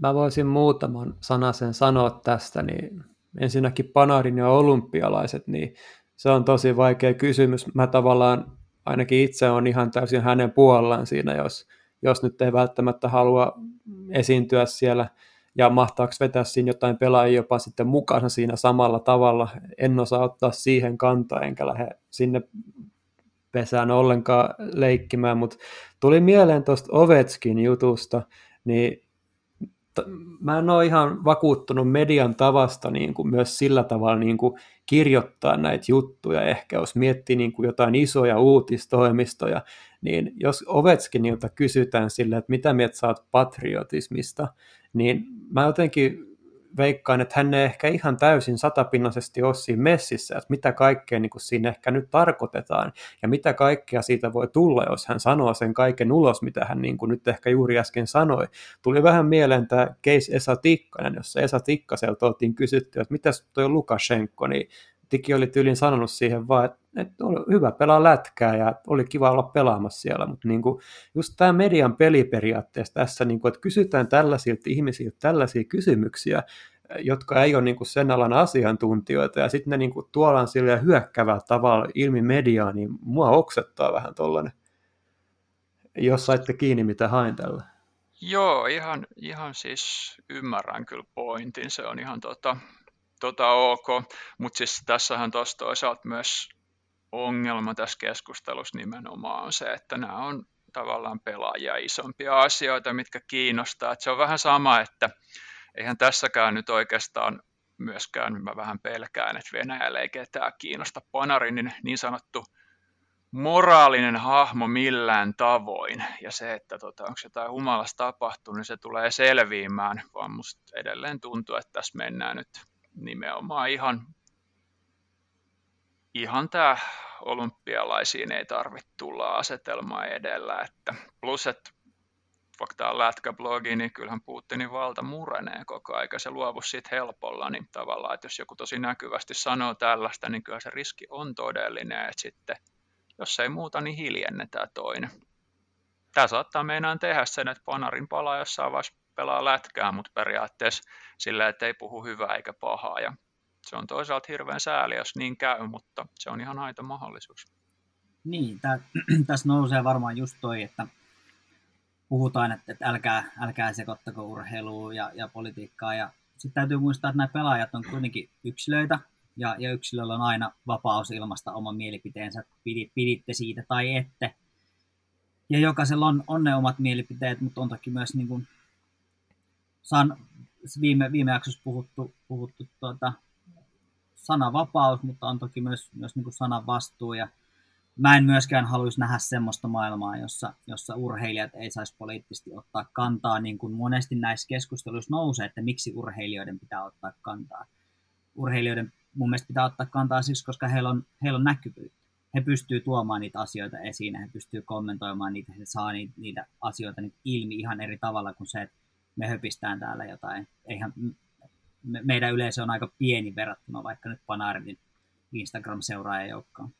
Mä voisin muutaman sanasen sanoa tästä, niin ensinnäkin Panarin ja olympialaiset, niin se on tosi vaikea kysymys. Mä tavallaan ainakin itse on ihan täysin hänen puolellaan siinä, jos, jos nyt ei välttämättä halua esiintyä siellä ja mahtaako vetää siinä jotain pelaajia jopa sitten mukana siinä samalla tavalla. En osaa ottaa siihen kantaa, enkä lähde sinne pesään ollenkaan leikkimään, mutta tuli mieleen tuosta Ovetskin jutusta, niin mä en ole ihan vakuuttunut median tavasta niin kuin myös sillä tavalla niin kuin kirjoittaa näitä juttuja. Ehkä, jos miettii niin kuin jotain isoja uutistoimistoja, niin jos Ovetskinilta kysytään sille, että mitä mieltä saat patriotismista, niin mä jotenkin veikkaan, että hän ei ehkä ihan täysin satapinnaisesti ole siinä messissä, että mitä kaikkea niin kuin siinä ehkä nyt tarkoitetaan ja mitä kaikkea siitä voi tulla, jos hän sanoo sen kaiken ulos, mitä hän niin kuin nyt ehkä juuri äsken sanoi. Tuli vähän mieleen tämä case Esa Tikkanen, jossa Esa Tikkaselta oltiin kysytty, että mitäs toi Lukashenko, niin Tiki oli tyylin sanonut siihen vaan, että, että oli hyvä pelaa lätkää ja oli kiva olla pelaamassa siellä, mutta niin kuin, just tämä median peliperiaatteessa tässä, niin kuin, että kysytään tällaisilta ihmisiltä tällaisia kysymyksiä, jotka ei ole niin kuin sen alan asiantuntijoita, ja sitten ne niin kuin tuollaan sille hyökkävällä tavalla ilmi mediaa, niin mua oksettaa vähän tollainen. Jos saitte kiinni, mitä hain tällä. Joo, ihan, ihan siis ymmärrän kyllä pointin, se on ihan tota, tota ok, mutta siis tässähän tuossa toisaalta myös ongelma tässä keskustelussa nimenomaan on se, että nämä on tavallaan pelaajia isompia asioita, mitkä kiinnostaa. Että se on vähän sama, että eihän tässäkään nyt oikeastaan myöskään, mä vähän pelkään, että Venäjällä ei ketään kiinnosta Panarinin niin sanottu moraalinen hahmo millään tavoin. Ja se, että tota, onko jotain humalasta tapahtunut, niin se tulee selviämään, vaan musta edelleen tuntuu, että tässä mennään nyt nimenomaan ihan, ihan tämä olympialaisiin ei tarvitse tulla asetelma edellä. Että plus, että vaikka tämä on lätkäblogi, niin kyllähän Putinin valta murenee koko aika, se luovu siitä helpolla, niin tavallaan, että jos joku tosi näkyvästi sanoo tällaista, niin kyllä se riski on todellinen, että sitten jos ei muuta, niin hiljennetään toinen. Tämä saattaa meinaan tehdä sen, että Panarin palaa jossain vaiheessa pelaa lätkää, mutta periaatteessa sillä, että ei puhu hyvää eikä pahaa. Ja se on toisaalta hirveän sääli, jos niin käy, mutta se on ihan aito mahdollisuus. Niin, tässä nousee varmaan just toi, että puhutaan, että, että älkää, älkää sekoittako urheilua ja, ja politiikkaa. Ja sitten täytyy muistaa, että nämä pelaajat on kuitenkin yksilöitä, ja, ja yksilöllä on aina vapaus ilmasta oman mielipiteensä, piditte siitä tai ette. Ja jokaisella on, on ne omat mielipiteet, mutta on toki myös niin kuin san, viime, viime jaksossa puhuttu, puhuttu tuota, sananvapaus, mutta on toki myös, myös niin sanan vastuu. Ja mä en myöskään haluaisi nähdä semmoista maailmaa, jossa, jossa urheilijat ei saisi poliittisesti ottaa kantaa, niin kuin monesti näissä keskusteluissa nousee, että miksi urheilijoiden pitää ottaa kantaa. Urheilijoiden mun mielestä pitää ottaa kantaa siksi, koska heillä on, heillä on näkyvyyttä. He pystyy tuomaan niitä asioita esiin, he pystyy kommentoimaan niitä, he saa niitä, niitä asioita niitä ilmi ihan eri tavalla kuin se, että me höpistään täällä jotain. Eihän, me, meidän yleisö on aika pieni verrattuna vaikka nyt Panarin Instagram-seuraajajoukkoon.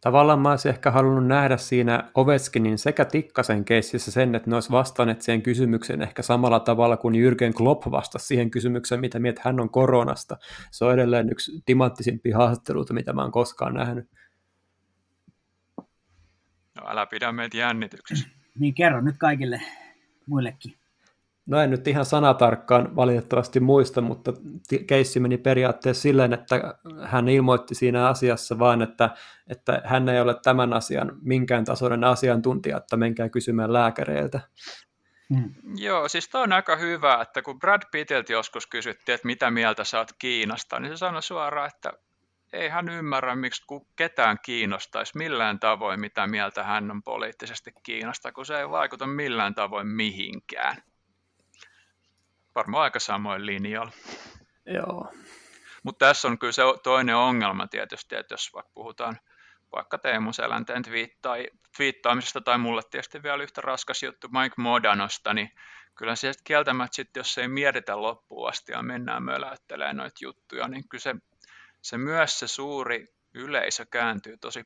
Tavallaan mä olisin ehkä halunnut nähdä siinä Ovechkinin sekä Tikkasen keississä sen, että ne olisi vastanneet siihen kysymykseen ehkä samalla tavalla kuin Jürgen Klopp vastasi siihen kysymykseen, mitä mieltä hän on koronasta. Se on edelleen yksi timanttisimpia haastatteluita, mitä mä oon koskaan nähnyt. No älä pidä meitä jännityksessä. Niin kerro nyt kaikille muillekin. No en nyt ihan sanatarkkaan valitettavasti muista, mutta keissi meni periaatteessa silleen, että hän ilmoitti siinä asiassa vaan, että, että hän ei ole tämän asian minkään tasoinen asiantuntija, että menkää kysymään lääkäreiltä. Hmm. Joo, siis tämä on aika hyvä, että kun Brad Pittiltä joskus kysyttiin, että mitä mieltä sä oot Kiinasta, niin se sanoi suoraan, että ei hän ymmärrä, miksi ketään kiinnostaisi millään tavoin, mitä mieltä hän on poliittisesti Kiinasta, kun se ei vaikuta millään tavoin mihinkään varmaan aika samoin linjoilla. Joo. Mutta tässä on kyllä se toinen ongelma tietysti, että jos vaikka puhutaan vaikka Teemu Selänteen twiittaamisesta tai mulle tietysti vielä yhtä raskas juttu Mike Modanosta, niin kyllä se kieltämättä sitten, jos ei mietitä loppuun asti ja mennään möläyttelemään noita juttuja, niin kyllä se, se myös se suuri yleisö kääntyy tosi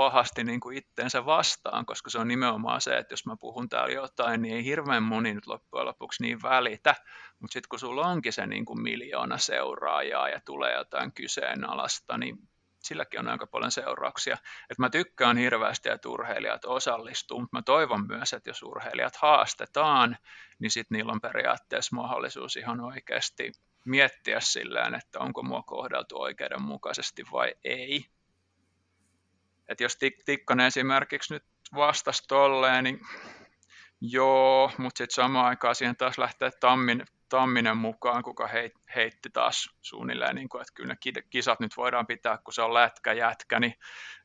pahasti niin kuin itteensä vastaan, koska se on nimenomaan se, että jos mä puhun täällä jotain, niin ei hirveän moni nyt loppujen lopuksi niin välitä, mutta sitten kun sulla onkin se niin kuin miljoona seuraajaa ja tulee jotain kyseenalaista, niin silläkin on aika paljon seurauksia. Et mä tykkään hirveästi, että urheilijat osallistuu, mutta mä toivon myös, että jos urheilijat haastetaan, niin sitten niillä on periaatteessa mahdollisuus ihan oikeasti miettiä silleen, että onko mua kohdeltu oikeudenmukaisesti vai ei. Et jos Tik- Tikkanen esimerkiksi nyt vastasi tolleen, niin joo, mutta sitten samaan aikaan siihen taas lähtee Tammin, Tamminen mukaan, kuka heit, heitti taas suunnilleen, niin kuin, että kyllä ne kisat nyt voidaan pitää, kun se on lätkä, jätkä, niin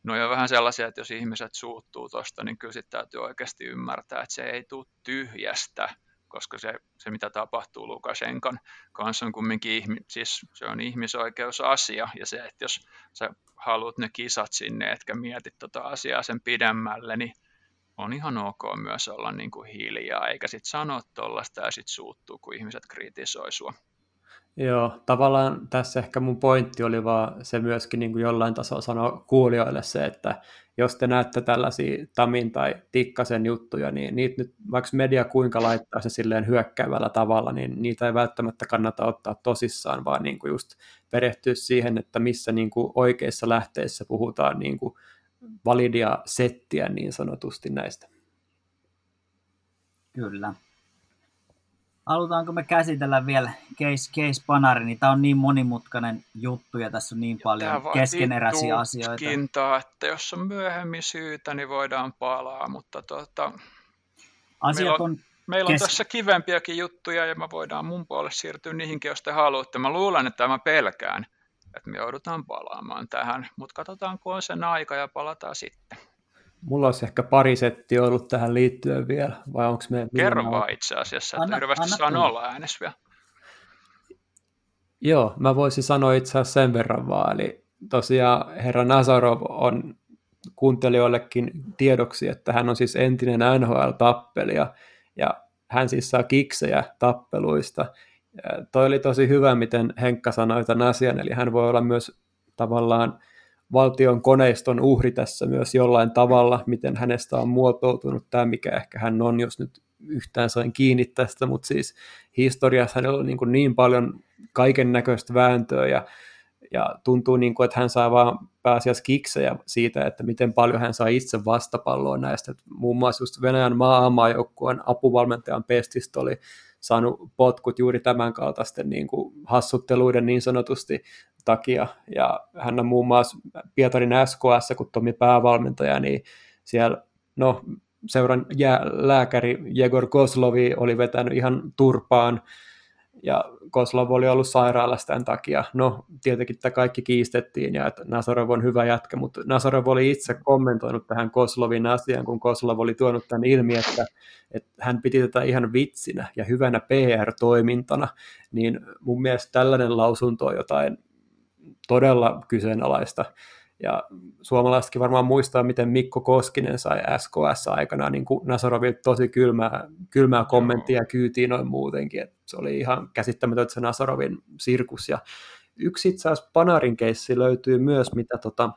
ne on jo vähän sellaisia, että jos ihmiset suuttuu tuosta, niin kyllä sitten täytyy oikeasti ymmärtää, että se ei tule tyhjästä, koska se, se mitä tapahtuu Lukashenkan kanssa on kumminkin ihmi, siis se on ihmisoikeusasia ja se, että jos sä haluat ne kisat sinne, etkä mieti tota asiaa sen pidemmälle, niin on ihan ok myös olla niin kuin hiljaa, eikä sitten sanoa tuollaista ja sitten suuttuu, kun ihmiset kritisoi sua. Joo, tavallaan tässä ehkä mun pointti oli vaan se myöskin niin kuin jollain tasolla sanoa kuulijoille se, että jos te näette tällaisia Tamin tai Tikkasen juttuja, niin niitä nyt, vaikka media kuinka laittaa se silleen hyökkäävällä tavalla, niin niitä ei välttämättä kannata ottaa tosissaan, vaan niin kuin just perehtyä siihen, että missä niin kuin oikeissa lähteissä puhutaan niin kuin validia settiä niin sanotusti näistä. Kyllä halutaanko me käsitellä vielä case, case panari, niin tämä on niin monimutkainen juttu ja tässä on niin paljon keskeneräisiä asioita. Kintaa, että jos on myöhemmin syytä, niin voidaan palaa, mutta tota, Asiat meillä on, on, meillä on tässä kivempiäkin juttuja ja me voidaan mun puolelle siirtyä niihinkin, jos te haluatte. Mä luulen, että mä pelkään, että me joudutaan palaamaan tähän, mutta katsotaan, kun on sen aika ja palataan sitten. Mulla olisi ehkä pari settiä ollut tähän liittyen vielä, vai onko me... Kerro vaan itse asiassa, että anna, hirveästi saa olla äänes vielä. Joo, mä voisin sanoa itse asiassa sen verran vaan, eli tosiaan herra Nazarov on kuuntelijoillekin tiedoksi, että hän on siis entinen NHL-tappelija, ja hän siis saa kiksejä tappeluista. Ja toi oli tosi hyvä, miten Henkka sanoi tämän asian, eli hän voi olla myös tavallaan valtion koneiston uhri tässä myös jollain tavalla, miten hänestä on muotoutunut tämä, mikä ehkä hän on, jos nyt yhtään sain kiinni tästä, mutta siis historiassa hänellä on niin, kuin niin paljon kaiken näköistä vääntöä ja, ja tuntuu niin kuin, että hän saa vaan pääasiassa kiksejä siitä, että miten paljon hän saa itse vastapalloa näistä. Että muun muassa just Venäjän maa-amaajoukkueen apuvalmentajan pestistä oli saanut potkut juuri tämän kaltaisten niin kuin hassutteluiden niin sanotusti takia. Ja hän on muun muassa Pietarin SKS, kun Tomi päävalmentaja, niin siellä no, seuran jää, lääkäri Jegor Koslovi oli vetänyt ihan turpaan ja Koslov oli ollut sairaalassa tämän takia. No, tietenkin tämä kaikki kiistettiin, ja että Nazarov on hyvä jätkä, mutta Nazarov oli itse kommentoinut tähän Koslovin asiaan, kun Koslov oli tuonut tämän ilmi, että, että hän piti tätä ihan vitsinä ja hyvänä PR-toimintana, niin mun mielestä tällainen lausunto on jotain todella kyseenalaista. Ja suomalaisetkin varmaan muistaa, miten Mikko Koskinen sai SKS aikana niin Nasarovilta tosi kylmää, kylmää kommenttia kyytiin noin muutenkin. Se oli ihan käsittämätöntä se Nasarovin sirkus. Ja yksi itse asiassa Panarin keissi löytyy myös, mitä tota,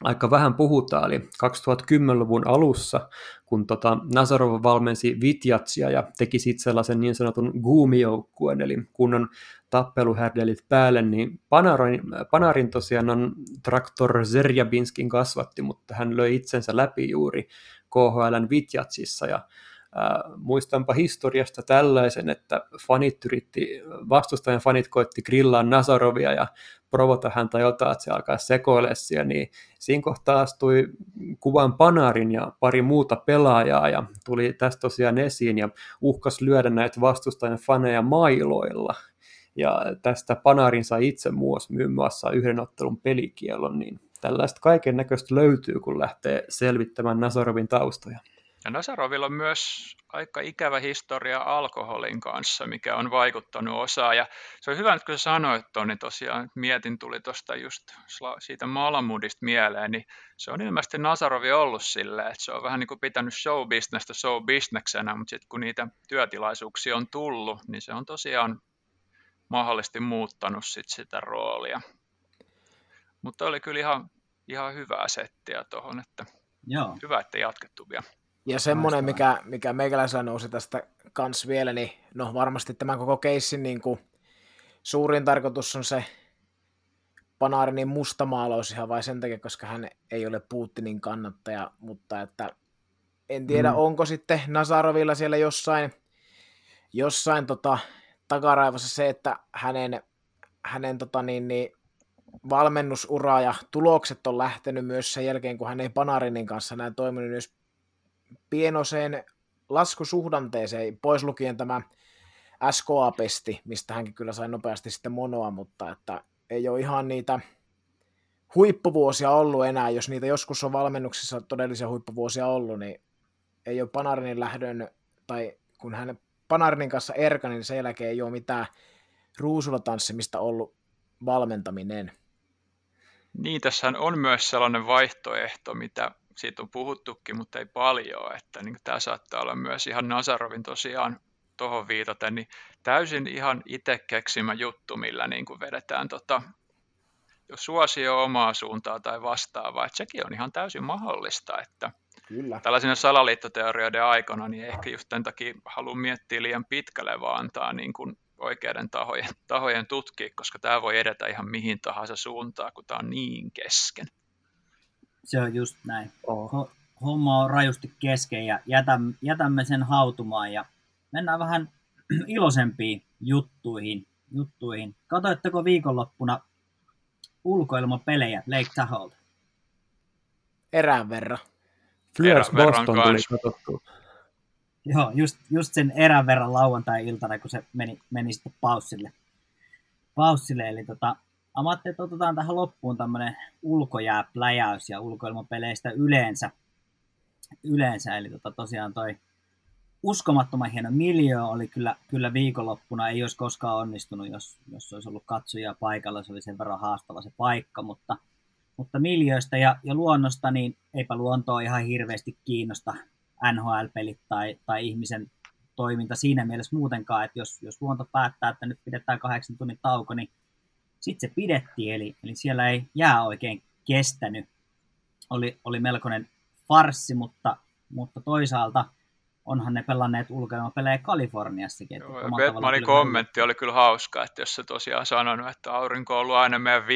aika vähän puhutaan, eli 2010-luvun alussa, kun tota Nazarov valmensi Vitjatsia ja teki sitten sellaisen niin sanotun guumijoukkueen, eli kunnon tappeluhärdelit päälle, niin Panarin, Panarin tosiaan on Traktor Zerjabinskin kasvatti, mutta hän löi itsensä läpi juuri KHLn Vitjatsissa, ja muistanpa historiasta tällaisen, että fanit yritti, vastustajan fanit koitti grillaa Nazarovia ja provota häntä jotain, että se alkaa sekoilessia, niin siinä kohtaa astui kuvan Panarin ja pari muuta pelaajaa ja tuli tästä tosiaan esiin ja uhkas lyödä näitä vastustajan faneja mailoilla. Ja tästä Panarin sai itse myy muassa yhden ottelun pelikielon, niin tällaista kaiken näköistä löytyy, kun lähtee selvittämään Nazarovin taustoja. Ja Nasarovilla on myös aika ikävä historia alkoholin kanssa, mikä on vaikuttanut osaan. Ja se on hyvä, että kun sä sanoit tuon, niin tosiaan mietin tuli tuosta just siitä Malamudista mieleen, niin se on ilmeisesti Nasarovi ollut silleen, että se on vähän niin kuin pitänyt show-bisnestä show-bisneksenä, mutta sitten kun niitä työtilaisuuksia on tullut, niin se on tosiaan mahdollisesti muuttanut sit sitä roolia. Mutta oli kyllä ihan, ihan hyvää settiä tuohon, että Joo. hyvä, että jatkettu vielä. Ja semmoinen, mikä, mikä meikäläisellä nousi tästä kans vielä, niin no varmasti tämän koko keissin niin kuin, suurin tarkoitus on se Panarinin mustamaalaus ihan vain sen takia, koska hän ei ole Putinin kannattaja, mutta että en tiedä, mm. onko sitten Nazarovilla siellä jossain, jossain tota, takaraivossa se, että hänen, hänen tota niin, niin, valmennusura ja tulokset on lähtenyt myös sen jälkeen, kun hän ei Panarinin kanssa näin toiminut, jos pienoseen laskusuhdanteeseen, pois lukien tämä SKA-pesti, mistä hänkin kyllä sai nopeasti sitten monoa, mutta että ei ole ihan niitä huippuvuosia ollut enää, jos niitä joskus on valmennuksissa todellisia huippuvuosia ollut, niin ei ole Panarinin lähdön, tai kun hän Panarinin kanssa erkani, niin sen jälkeen ei ole mitään ruusulla tanssimista ollut valmentaminen. Niin, tässä on myös sellainen vaihtoehto, mitä siitä on puhuttukin, mutta ei paljon, että niin tämä saattaa olla myös ihan Nazarovin tosiaan tuohon viitaten, niin täysin ihan itse keksimä juttu, millä niin kuin vedetään tota, jos suosio omaa suuntaa tai vastaavaa, että sekin on ihan täysin mahdollista, että Kyllä. tällaisina salaliittoteorioiden aikana, niin ehkä just tämän takia haluan miettiä liian pitkälle, vaan antaa niin kuin oikeiden tahojen, tahojen tutkia, koska tämä voi edetä ihan mihin tahansa suuntaan, kun tämä on niin kesken. Se on just näin. Oh. Homma on rajusti kesken ja jätämme, jätämme sen hautumaan ja mennään vähän iloisempiin juttuihin. juttuihin. Katoitteko viikonloppuna ulkoilmapelejä Lake Tahoe? Erään verran. Flyers Boston tuli katsottua. Joo, just, just sen erän verran lauantai-iltana, kun se meni, meni sitten paussille. paussille. Eli tota, Mä ajattelin, että otetaan tähän loppuun tämmöinen ulkojääpläjäys ja ulkoilmapeleistä yleensä. yleensä. Eli tota, tosiaan toi uskomattoman hieno miljö oli kyllä, kyllä viikonloppuna. Ei olisi koskaan onnistunut, jos, jos olisi ollut katsojia paikalla. Se oli sen verran haastava se paikka, mutta, mutta miljöistä ja, ja luonnosta, niin eipä luontoa ihan hirveästi kiinnosta NHL-pelit tai, tai ihmisen toiminta siinä mielessä muutenkaan, että jos, jos luonto päättää, että nyt pidetään kahdeksan tunnin tauko, niin sitten se pidettiin, eli, eli siellä ei jää oikein kestänyt. Oli, oli melkoinen farssi, mutta, mutta toisaalta onhan ne pelanneet ulkoilmapelejä Kaliforniassakin. Joo, Batmanin kommentti oli kyllä hauska, että jos se tosiaan sanonut, että aurinko on ollut aina meidän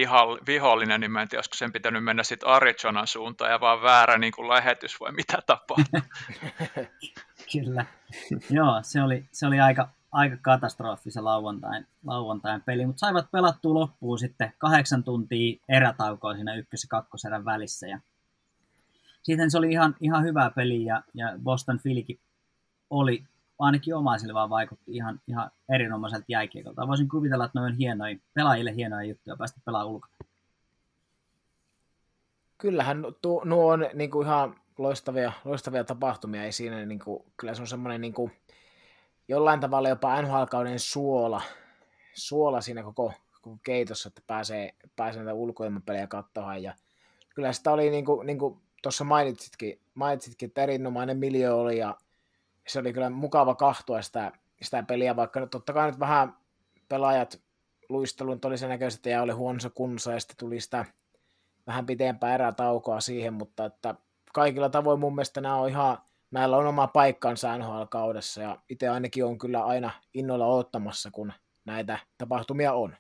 vihollinen, niin mä en tiedä, olisiko sen pitänyt mennä sitten Arizonan suuntaan ja vaan väärä niin kuin lähetys vai mitä tapaa. kyllä. Joo, se oli, se oli aika, aika katastrofi se lauantain, lauantain peli, mutta saivat pelattua loppuun sitten kahdeksan tuntia erätaukoa siinä ykkös- ja kakkoserän välissä. Ja sitten se oli ihan, ihan hyvä peli ja, ja Boston Philly oli, ainakin omaa silmään vaikutti ihan, ihan erinomaiselta jääkiekolta. Voisin kuvitella, että noin hienoja, pelaajille hienoja juttuja päästä pelaamaan ulkona. Kyllähän tuo, nuo on niin kuin ihan loistavia, loistavia tapahtumia, ei siinä, niin kuin, kyllä se on semmoinen niin kuin, jollain tavalla jopa NHL-kauden suola, suola siinä koko, koko keitossa, että pääsee, pääsee näitä ulkoilmapelejä katsomaan, ja kyllä sitä oli niin kuin, niin kuin tuossa mainitsitkin, mainitsitkin, että erinomainen miljö oli, ja se oli kyllä mukava kahtua sitä, sitä peliä, vaikka totta kai nyt vähän pelaajat luistelun oli sen näköistä ja oli huonossa kunnossa, ja sitten tuli sitä vähän pitempää erätaukoa siihen, mutta että kaikilla tavoin mun mielestä nämä on ihan, näillä on oma paikkansa NHL-kaudessa, ja itse ainakin on kyllä aina innolla ottamassa, kun näitä tapahtumia on.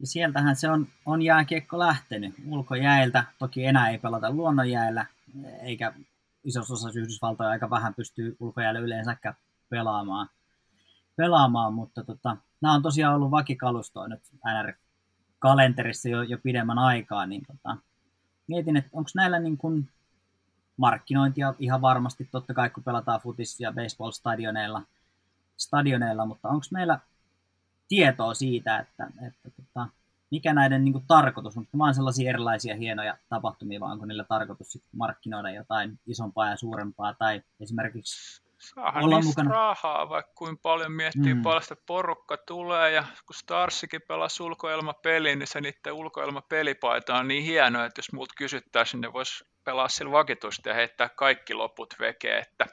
Ja sieltähän se on, on jääkiekko lähtenyt ulkojäiltä. Toki enää ei pelata luonnonjäällä, eikä isossa osassa Yhdysvaltoja aika vähän pystyy ulkojäällä yleensäkään pelaamaan. pelaamaan mutta tota, nämä on tosiaan ollut vakikalustoa nyt NR-kalenterissa jo, jo pidemmän aikaa, niin tota, mietin, että onko näillä niin kuin markkinointia ihan varmasti, totta kai kun pelataan futis- ja baseball-stadioneilla, stadioneilla, mutta onko meillä tietoa siitä, että, että tota, mikä näiden niin kuin, tarkoitus on? Onko sellaisia erilaisia hienoja tapahtumia, vai onko niillä tarkoitus markkinoida jotain isompaa ja suurempaa, tai esimerkiksi Saahan olla mukana. rahaa, vaikka kuin paljon miettii, mm. paljon sitä porukka tulee, ja kun Starsikin pelasi ulkoilmapeli, niin se niiden ulkoilmapelipaita on niin hieno, että jos multa kysyttäisiin, niin voisi pelaa sillä vakitusti ja heittää kaikki loput veke, että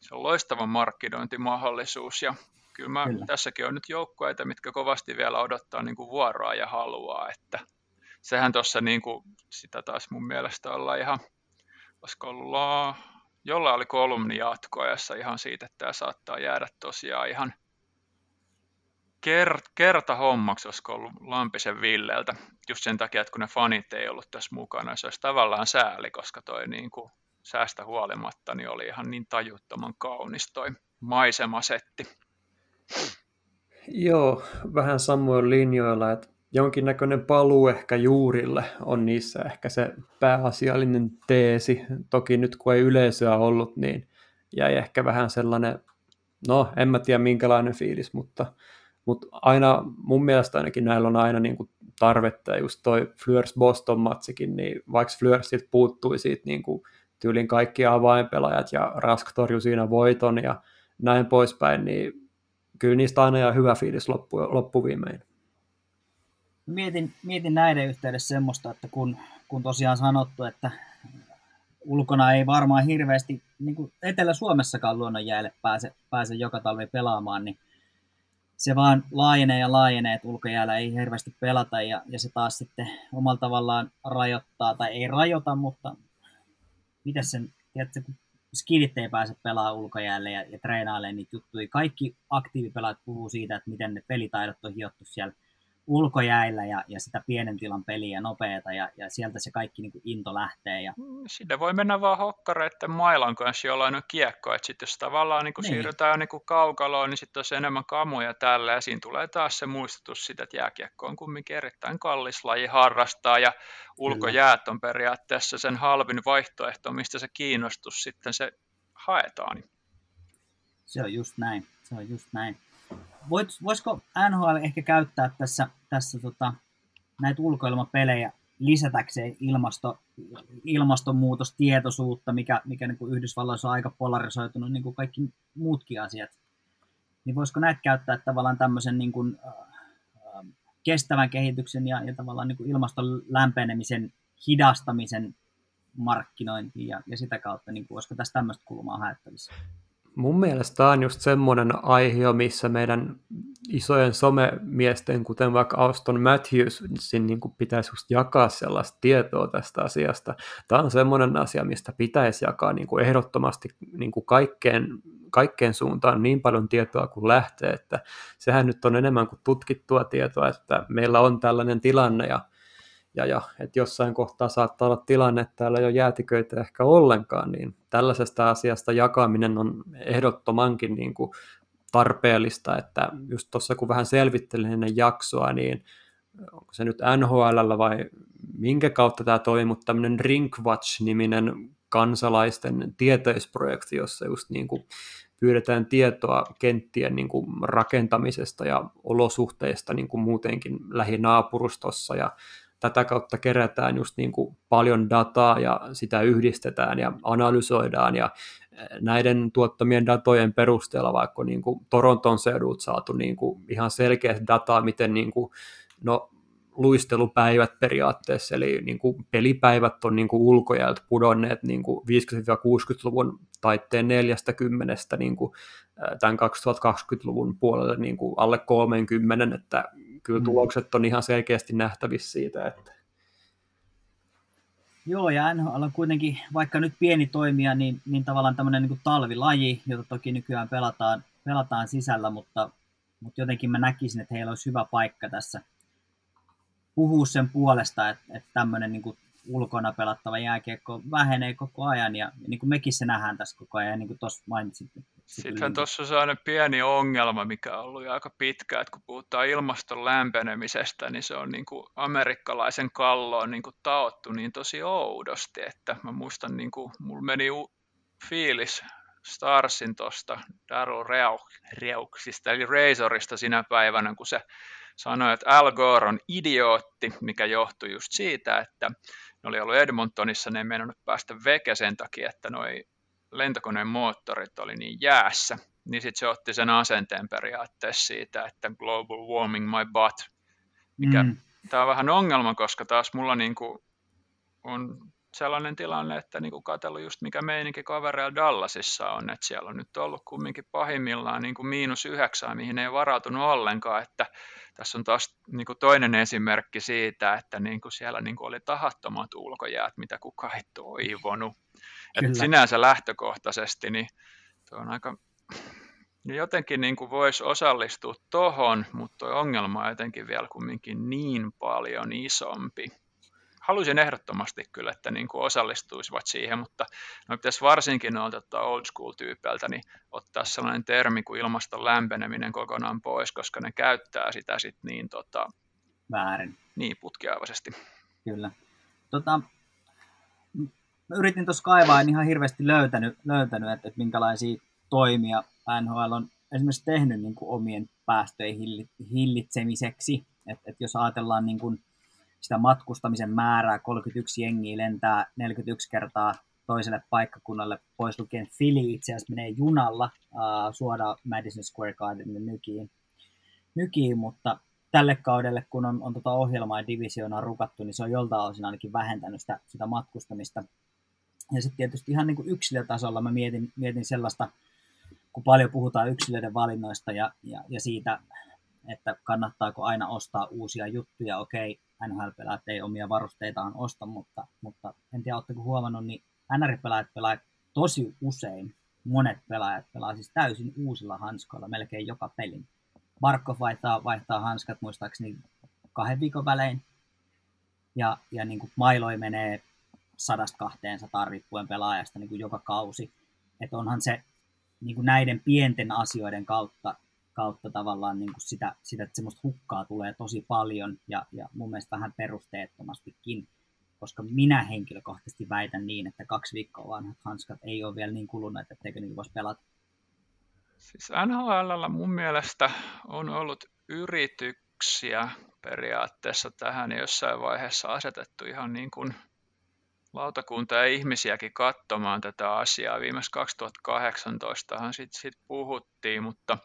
se on loistava markkinointimahdollisuus, ja kyllä, mä, kyllä. tässäkin on nyt joukkueita, mitkä kovasti vielä odottaa niin kuin vuoroa ja haluaa, että sehän tuossa niin kuin, sitä taas mun mielestä olla ihan, olisiko ollut, jolla oli kolumni jatkoajassa ihan siitä, että tämä saattaa jäädä tosiaan ihan kert, kerta hommaksi, olisiko ollut Lampisen Villeltä, just sen takia, että kun ne fanit ei ollut tässä mukana, se olisi tavallaan sääli, koska toi niin kuin, säästä huolimatta niin oli ihan niin tajuttoman kaunis toi maisemasetti. Joo, vähän samoin linjoilla, että jonkinnäköinen paluu ehkä juurille on niissä ehkä se pääasiallinen teesi. Toki nyt kun ei yleisöä ollut, niin jäi ehkä vähän sellainen, no en mä tiedä minkälainen fiilis, mutta, mutta aina mun mielestä ainakin näillä on aina niin kuin tarvetta, just toi Fleurs Boston matsikin, niin vaikka Fleursit puuttui siitä niin kuin tyylin kaikki avainpelaajat ja Rask torjui siinä voiton ja näin poispäin, niin kyllä niistä aina ja hyvä fiilis loppu, loppuviimein. Mietin, mietin näiden yhteydessä semmoista, että kun, kun tosiaan sanottu, että ulkona ei varmaan hirveästi, niin kuin Etelä-Suomessakaan luonnonjäälle pääse, pääse joka talvi pelaamaan, niin se vaan laajenee ja laajenee, että ulkojäällä ei hirveästi pelata ja, ja se taas sitten omalla tavallaan rajoittaa, tai ei rajoita, mutta miten sen, tiedätkö, kun skidit ei pääse pelaamaan ulkojäälle ja, ja treenailemaan niitä juttuja. Kaikki aktiivipelaat puhuu siitä, että miten ne pelitaidot on hiottu siellä ulkojäillä ja, ja sitä pienen tilan peliä nopeata ja, ja sieltä se kaikki niin kuin into lähtee. Ja... Mm, Sinne voi mennä vaan hokkareiden mailan kanssa, jollain on kiekko, että sitten jos tavallaan niin kuin niin. siirrytään niin kuin kaukaloon, niin sitten on enemmän kamuja tällä ja siinä tulee taas se muistutus siitä, että jääkiekko on kumminkin erittäin kallis laji harrastaa ja ulkojäät on periaatteessa sen halvin vaihtoehto, mistä se kiinnostus sitten se haetaan. Se on just näin, se on just näin voit, voisiko NHL ehkä käyttää tässä, tässä tota, näitä ulkoilmapelejä lisätäkseen ilmasto, ilmastonmuutostietoisuutta, mikä, mikä niin kuin Yhdysvalloissa on aika polarisoitunut, niin kuin kaikki muutkin asiat. Niin voisiko näitä käyttää tavallaan tämmöisen niin kuin, äh, kestävän kehityksen ja, ja tavallaan niin kuin ilmaston lämpenemisen hidastamisen markkinointiin ja, ja sitä kautta, niin kuin, olisiko tässä tämmöistä kulmaa haettavissa? Mun mielestä tämä on just semmoinen aihe, missä meidän isojen somemiesten, kuten vaikka Auston Matthews, niin kuin pitäisi just jakaa sellaista tietoa tästä asiasta. Tämä on semmoinen asia, mistä pitäisi jakaa niin kuin ehdottomasti niin kuin kaikkeen, kaikkeen suuntaan niin paljon tietoa kuin lähtee, että sehän nyt on enemmän kuin tutkittua tietoa, että meillä on tällainen tilanne ja ja, ja että jossain kohtaa saattaa olla tilanne, että täällä ei ole jäätiköitä ehkä ollenkaan, niin tällaisesta asiasta jakaminen on ehdottomankin niin kuin tarpeellista, että just tuossa kun vähän selvittelin ennen jaksoa, niin onko se nyt NHL vai minkä kautta tämä toimii, mutta tämmöinen Rinkwatch-niminen kansalaisten tieteisprojekti, jossa just niin kuin pyydetään tietoa kenttien niin kuin rakentamisesta ja olosuhteista niin kuin muutenkin lähinaapurustossa ja tätä kautta kerätään just niin kuin paljon dataa ja sitä yhdistetään ja analysoidaan ja eh, näiden tuottamien datojen perusteella vaikka niin kuin Toronton seudut saatu niin kuin ihan selkeä dataa, miten niin kuin, no, luistelupäivät periaatteessa, eli niin kuin pelipäivät on niin kuin ulkojäältä pudonneet niin kuin 50-60-luvun taitteen 40 niin kuin tämän 2020-luvun puolelle niin kuin alle 30, että kyllä mm. tulokset on ihan selkeästi nähtävissä siitä, että Joo, ja NHL on kuitenkin, vaikka nyt pieni toimija, niin, niin tavallaan tämmöinen niin talvilaji, jota toki nykyään pelataan, pelataan sisällä, mutta, mutta jotenkin mä näkisin, että heillä olisi hyvä paikka tässä puhua sen puolesta, että, että tämmöinen niin kuin ulkona pelattava jääkiekko vähenee koko ajan ja niin kuin mekin se nähdään tässä koko ajan, niin kuin tuossa mainitsit. Sitten tuossa on sellainen pieni ongelma, mikä on ollut aika pitkä, että kun puhutaan ilmaston lämpenemisestä, niin se on niin kuin amerikkalaisen kalloon niin kuin taottu niin tosi oudosti, että mä muistan, niin kuin, mulla meni fiilis Starsin tuosta Daryl Reuksista, eli Razorista sinä päivänä, kun se sanoi, että Al Gore on idiootti, mikä johtui just siitä, että ne oli ollut Edmontonissa, ne ei mennyt päästä veke sen takia, että noi lentokoneen moottorit oli niin jäässä, niin sitten se otti sen asenteen periaatteessa siitä, että global warming my butt, mikä mm. tämä on vähän ongelma, koska taas mulla niinku on sellainen tilanne, että niin kuin katsellut just mikä meininki kavereilla Dallasissa on, että siellä on nyt ollut kumminkin pahimmillaan niin kuin miinus yhdeksää, mihin ei varautunut ollenkaan, että tässä on taas niin kuin toinen esimerkki siitä, että niin kuin siellä niin kuin oli tahattomat ulkojäät, mitä kukaan ei toivonut. Että sinänsä lähtökohtaisesti niin tuo on aika niin jotenkin niin kuin voisi osallistua tohon, mutta tuo ongelma on jotenkin vielä kumminkin niin paljon isompi haluaisin ehdottomasti kyllä, että niin kuin osallistuisivat siihen, mutta no pitäisi varsinkin noilta old school-tyypeiltä niin ottaa sellainen termi kuin ilmaston lämpeneminen kokonaan pois, koska ne käyttää sitä sit niin tota, väärin. Niin putkiaivasti. Kyllä. Tota, mä yritin tuossa kaivaa, en ihan hirveästi löytänyt, löytänyt että, että minkälaisia toimia NHL on esimerkiksi tehnyt niin kuin omien päästöjen hillitsemiseksi. Että, että jos ajatellaan niin kuin, sitä matkustamisen määrää, 31 jengiä lentää 41 kertaa toiselle paikkakunnalle, pois lukien Philly itse asiassa menee junalla uh, suoraan Madison Square Gardenille nykiin, nykiin, mutta tälle kaudelle, kun on, on tota ohjelmaa ja divisioonaa rukattu, niin se on joltain osin ainakin vähentänyt sitä, sitä matkustamista. Ja sitten tietysti ihan niin kuin yksilötasolla mä mietin, mietin sellaista, kun paljon puhutaan yksilöiden valinnoista ja, ja, ja siitä, että kannattaako aina ostaa uusia juttuja. Okei, NHL-pelaajat ei omia varusteitaan osta, mutta, mutta en tiedä, oletteko huomannut, niin NR-pelaajat pelaa tosi usein, monet pelaajat pelaa siis täysin uusilla hanskoilla melkein joka pelin. Barkov vaihtaa, vaihtaa hanskat muistaakseni kahden viikon välein, ja, ja niin kuin mailoi menee sadasta kahteen sataan riippuen pelaajasta niin kuin joka kausi. Että onhan se niin kuin näiden pienten asioiden kautta kautta tavallaan niin kuin sitä, sitä, että semmoista hukkaa tulee tosi paljon ja, ja mun mielestä vähän perusteettomastikin, koska minä henkilökohtaisesti väitän niin, että kaksi viikkoa vanhat hanskat ei ole vielä niin kuluneet, etteikö niitä voisi pelata. Siis NHL mun mielestä on ollut yrityksiä periaatteessa tähän jossain vaiheessa asetettu ihan niin kuin lautakunta ja ihmisiäkin katsomaan tätä asiaa. Viimeis 2018 sitten sit puhuttiin, mutta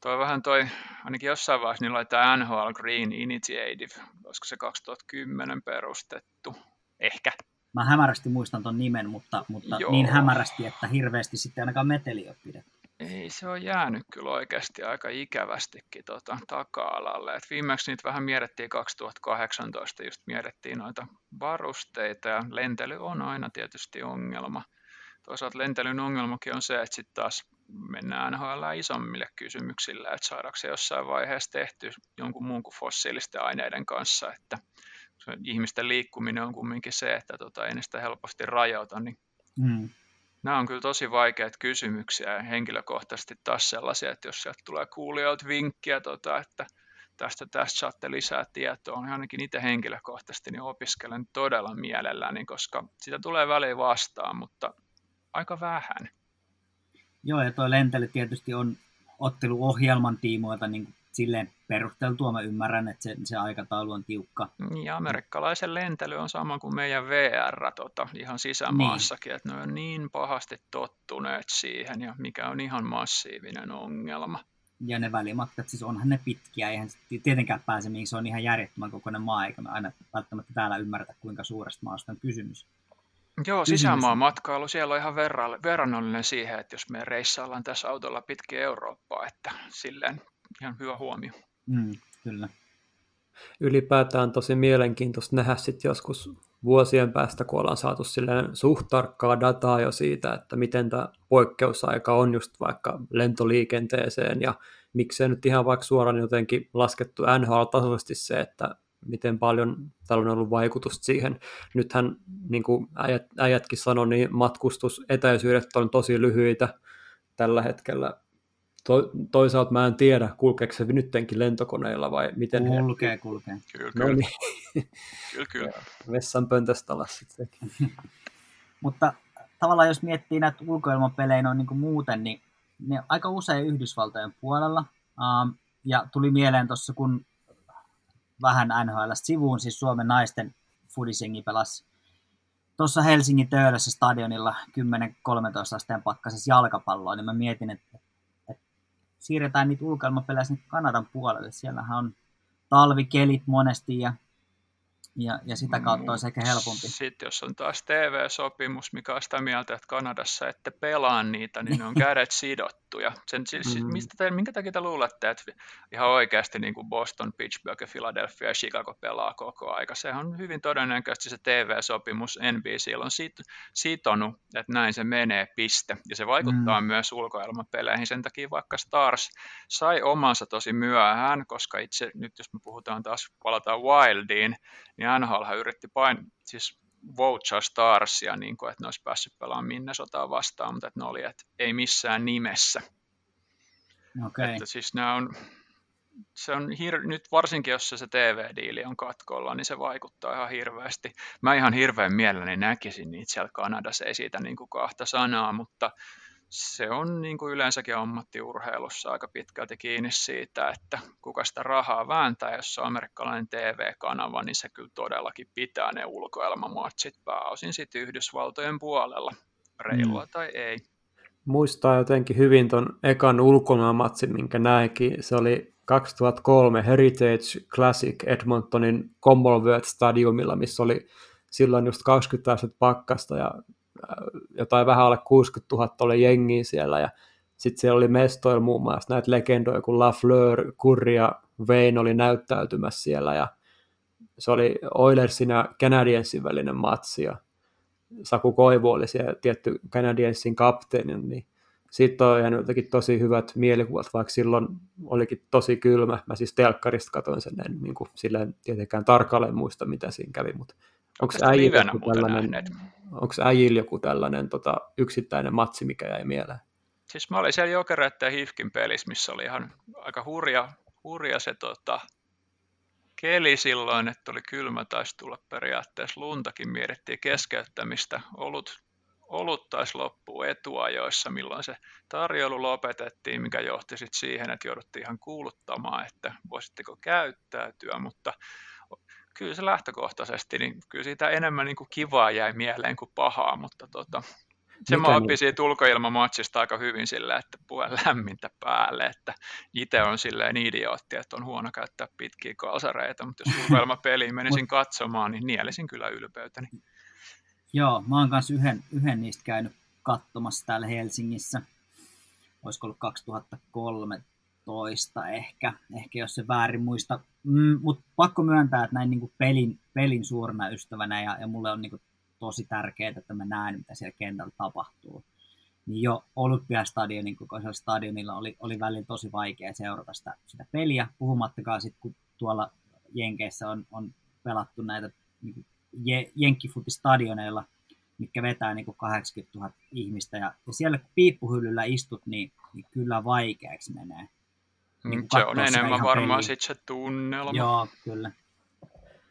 toi vähän toi, ainakin jossain vaiheessa niillä oli tämä NHL Green Initiative, olisiko se 2010 perustettu, ehkä. Mä hämärästi muistan ton nimen, mutta, mutta niin hämärästi, että hirveästi sitten ainakaan meteli ole pidetty. Ei se on jäänyt kyllä oikeasti aika ikävästikin tota, taka-alalle. Et viimeksi niitä vähän mietittiin 2018, just mietittiin noita varusteita ja lentely on aina tietysti ongelma. Toisaalta lentelyn ongelmakin on se, että sitten taas mennään NHL isommille kysymyksille, että saadaanko se jossain vaiheessa tehty jonkun muun kuin fossiilisten aineiden kanssa, että ihmisten liikkuminen on kumminkin se, että tota, ei ne sitä helposti rajoita, niin mm. nämä on kyllä tosi vaikeat kysymyksiä ja henkilökohtaisesti taas sellaisia, että jos sieltä tulee kuulijoilta vinkkiä, tota, että tästä tästä saatte lisää tietoa, niin ainakin itse henkilökohtaisesti niin opiskelen todella mielelläni, koska sitä tulee väliin vastaan, mutta aika vähän. Joo, ja tuo lentely tietysti on otteluohjelman tiimoilta niin silleen perusteltua. Mä ymmärrän, että se, se aikataulu on tiukka. Ja amerikkalaisen lentely on sama kuin meidän VR tota, ihan sisämaassakin, niin. että ne on niin pahasti tottuneet siihen, ja mikä on ihan massiivinen ongelma. Ja ne välimatkat, siis onhan ne pitkiä, eihän tietenkään pääse, mihin se on ihan järjettömän kokoinen maa, eikä me aina välttämättä täällä ymmärretä, kuinka suuresta maasta on kysymys. Joo, sisämaan matkailu, siellä on ihan verrannollinen siihen, että jos me reissaillaan tässä autolla pitkin Eurooppaa, että silleen ihan hyvä huomio. Mm, kyllä. Ylipäätään tosi mielenkiintoista nähdä sitten joskus vuosien päästä, kun ollaan saatu silleen suht tarkkaa dataa jo siitä, että miten tämä poikkeusaika on just vaikka lentoliikenteeseen ja miksei nyt ihan vaikka suoraan jotenkin laskettu NHL-tasoisesti se, että miten paljon tällä on ollut vaikutusta siihen. Nythän, niin kuin äijät, äijätkin sanoi, niin matkustusetäisyydet on tosi lyhyitä tällä hetkellä. To, toisaalta mä en tiedä, kulkeeko se nyttenkin lentokoneilla vai miten Kulkee, he... kulkee. Kyllä, kyllä. No niin. kyllä, kyllä. Vessan pöntöstä alas sitten Mutta tavallaan jos miettii näitä ulkoilmapelejä noin niin kuin muuten, niin ne aika usein Yhdysvaltojen puolella. Um, ja tuli mieleen tuossa, kun vähän NHL sivuun, siis Suomen naisten fudisengi pelasi tuossa Helsingin Töölössä stadionilla 10-13 asteen pakkasessa jalkapalloa, niin mä mietin, että, että siirretään niitä ulkoilmapelejä sinne Kanadan puolelle. Siellähän on talvikelit monesti ja ja, ja sitä kautta olisi ehkä helpompi. Sitten jos on taas TV-sopimus, mikä on sitä mieltä, että Kanadassa ette pelaa niitä, niin ne on kädet sidottu. Ja sen, siis, mm. mistä te, minkä takia te luulette, että ihan oikeasti niin kuin Boston, Pittsburgh, Philadelphia ja Chicago pelaa koko aika? Se on hyvin todennäköisesti se TV-sopimus NBC on sit, sitonut, että näin se menee, piste. Ja se vaikuttaa mm. myös ulkoilmapeleihin. Sen takia vaikka Stars sai omansa tosi myöhään, koska itse nyt jos me puhutaan taas, palataan Wildiin, niin NHL yritti pain, siis voucher Starsia, niin kuin, että ne olisi päässyt pelaamaan Minnesotaa vastaan, mutta että ne oli, että ei missään nimessä. Okay. Että siis nämä on, se on hir- nyt varsinkin, jos se, se TV-diili on katkolla, niin se vaikuttaa ihan hirveästi. Mä ihan hirveän mielelläni näkisin niitä siellä Kanadassa, ei siitä niin kuin kahta sanaa, mutta se on niin kuin yleensäkin ammattiurheilussa aika pitkälti kiinni siitä, että kuka sitä rahaa vääntää. Jos se on amerikkalainen TV-kanava, niin se kyllä todellakin pitää ne ulkoelmamatsit pääosin sitten Yhdysvaltojen puolella, reilua mm. tai ei. Muistaa jotenkin hyvin tuon ekan ulkoilmamatsin, minkä näikin. Se oli 2003 Heritage Classic Edmontonin Commonwealth Stadiumilla, missä oli silloin just 20 astetta pakkasta ja jotain vähän alle 60 000 oli jengiä siellä ja sitten siellä oli mestoilla muun muassa näitä legendoja, kun Lafleur, Kurri ja Wayne oli näyttäytymässä siellä ja se oli Oilersin ja Canadiensin välinen matsi ja Saku Koivu oli siellä tietty Canadiensin kapteeni, niin siitä on jäänyt jotenkin tosi hyvät mielikuvat, vaikka silloin olikin tosi kylmä. Mä siis telkkarista katsoin sen, en niin kuin, silleen tietenkään tarkalleen muista, mitä siinä kävi, mutta onko äijillä joku tällainen, onko äijillä joku tällainen tota, yksittäinen matsi, mikä jäi mieleen? Siis mä olin siellä Jokereiden Hifkin pelissä, missä oli ihan aika hurja, hurja se tota, keli silloin, että oli kylmä, taisi tulla periaatteessa luntakin, mietittiin keskeyttämistä. Olut, olut taisi loppua etuajoissa, milloin se tarjoulu lopetettiin, mikä johti sitten siihen, että jouduttiin ihan kuuluttamaan, että voisitteko käyttäytyä, mutta kyllä se lähtökohtaisesti, niin kyllä siitä enemmän niin kuin kivaa jäi mieleen kuin pahaa, mutta tota, se mä oppin niin? siitä ulkoilmamatsista aika hyvin sillä, että puhe lämmintä päälle, että itse on silleen idiootti, että on huono käyttää pitkiä kalsareita, mutta jos ulkoilmapeliin menisin katsomaan, niin nielisin kyllä ylpeytäni. Joo, mä oon kanssa yhden, yhden niistä käynyt katsomassa täällä Helsingissä. Olisiko ollut 2003 toista ehkä, ehkä jos se väärin muista. Mm, Mutta pakko myöntää, että näin niin pelin, pelin suurena ystävänä ja, ja mulle on niin kuin tosi tärkeää, että mä näen, mitä siellä kentällä tapahtuu. Niin jo Olympiastadionin kokoisella stadionilla oli, oli välillä tosi vaikea seurata sitä, sitä peliä, puhumattakaan sitten, kun tuolla Jenkeissä on, on pelattu näitä niin je, jenkkifutistadioneilla, mitkä vetää niin kuin 80 000 ihmistä. Ja, ja siellä kun piippuhyllyllä istut, niin, niin kyllä vaikeaksi menee. Niin mm, se on enemmän varmaan sitten se tunnelma. Joo, kyllä.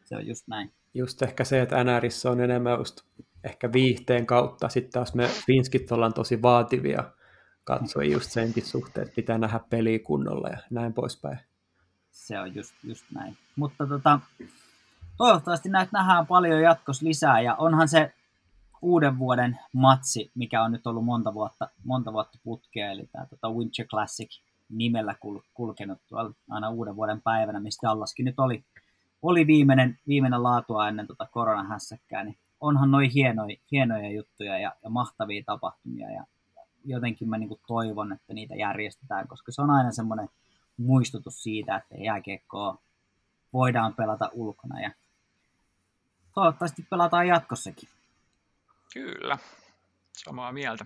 Se on just näin. Just ehkä se, että NRissä on enemmän just ehkä viihteen kautta. Sitten taas me finskit ollaan tosi vaativia katsoi just senkin suhteen, että pitää nähdä peliä kunnolla ja näin poispäin. Se on just, just näin. Mutta tota, toivottavasti näitä nähdään paljon jatkossa lisää ja onhan se uuden vuoden matsi, mikä on nyt ollut monta vuotta, monta vuotta putkea, eli tämä tota Winter Classic nimellä kul, kulkenut tuolla aina uuden vuoden päivänä, mistä Dallaskin nyt oli, oli viimeinen, viimeinen laatua ennen tota koronahässäkkää, niin onhan noin hienoja, hienoja juttuja ja, ja mahtavia tapahtumia ja jotenkin mä niin toivon, että niitä järjestetään, koska se on aina semmoinen muistutus siitä, että jääkiekkoa voidaan pelata ulkona ja toivottavasti pelataan jatkossakin. Kyllä, samaa mieltä.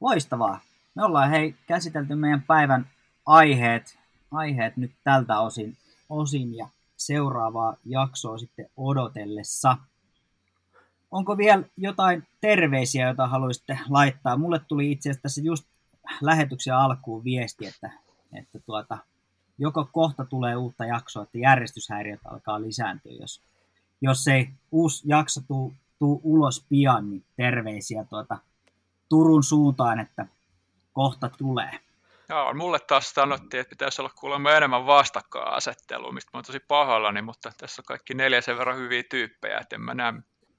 Loistavaa. Me ollaan hei käsitelty meidän päivän aiheet, aiheet nyt tältä osin, osin ja seuraavaa jaksoa sitten odotellessa. Onko vielä jotain terveisiä, joita haluaisitte laittaa? Mulle tuli itse asiassa tässä just lähetyksen alkuun viesti, että, että tuota, joko kohta tulee uutta jaksoa, että järjestyshäiriöt alkaa lisääntyä, jos, jos ei uusi jakso tuu, tuu ulos pian, niin terveisiä tuota Turun suuntaan, että kohta tulee. Joo, mulle taas sanottiin, että pitäisi olla kuulemma enemmän vastakkainasettelua, mistä mä oon tosi pahoillani, mutta tässä on kaikki neljä sen verran hyviä tyyppejä, että en mä näe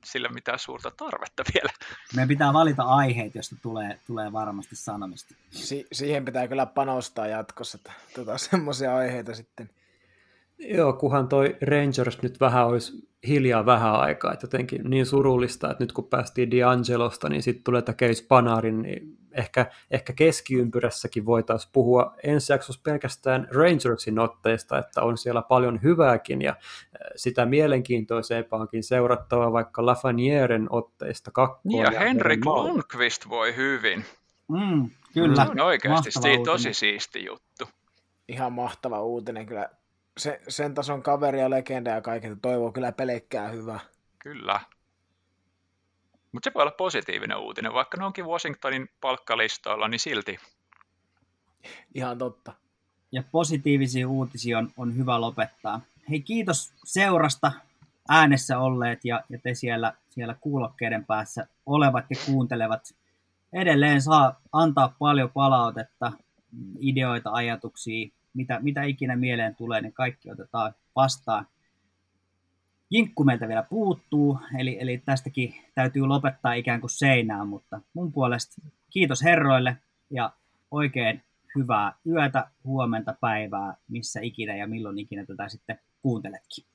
sillä mitään suurta tarvetta vielä. Meidän pitää valita aiheet, joista tulee, tulee varmasti sanomista. Si- siihen pitää kyllä panostaa jatkossa, että tuota, semmoisia aiheita sitten. Joo, kunhan toi Rangers nyt vähän olisi hiljaa vähän aikaa, että jotenkin niin surullista, että nyt kun päästiin D'Angelosta, niin sitten tulee tämä Case Panarin, niin ehkä, ehkä keskiympyrässäkin voitaisiin puhua ensi jaksossa pelkästään Rangersin otteista, että on siellä paljon hyvääkin ja sitä mielenkiintoisempaankin seurattavaa vaikka Lafanieren otteista kakkoa. Ja, ja Henrik Lundqvist voi hyvin. Mm, kyllä. Se on oikeasti siitä tosi siisti juttu. Ihan mahtava uutinen kyllä. Se, sen tason kaveri ja legenda ja kaiken toivoo kyllä pelekkää hyvää. Kyllä. Mutta se voi olla positiivinen uutinen, vaikka ne onkin Washingtonin palkkalistoilla, niin silti. Ihan totta. Ja positiivisia uutisia on, on hyvä lopettaa. Hei, kiitos seurasta äänessä olleet ja, ja te siellä, siellä kuulokkeiden päässä olevat ja kuuntelevat. Edelleen saa antaa paljon palautetta, ideoita, ajatuksia, mitä, mitä ikinä mieleen tulee, niin kaikki otetaan vastaan. Jinkku meiltä vielä puuttuu, eli, eli tästäkin täytyy lopettaa ikään kuin seinään, mutta mun puolesta kiitos herroille ja oikein hyvää yötä, huomenta, päivää, missä ikinä ja milloin ikinä tätä sitten kuunteletkin.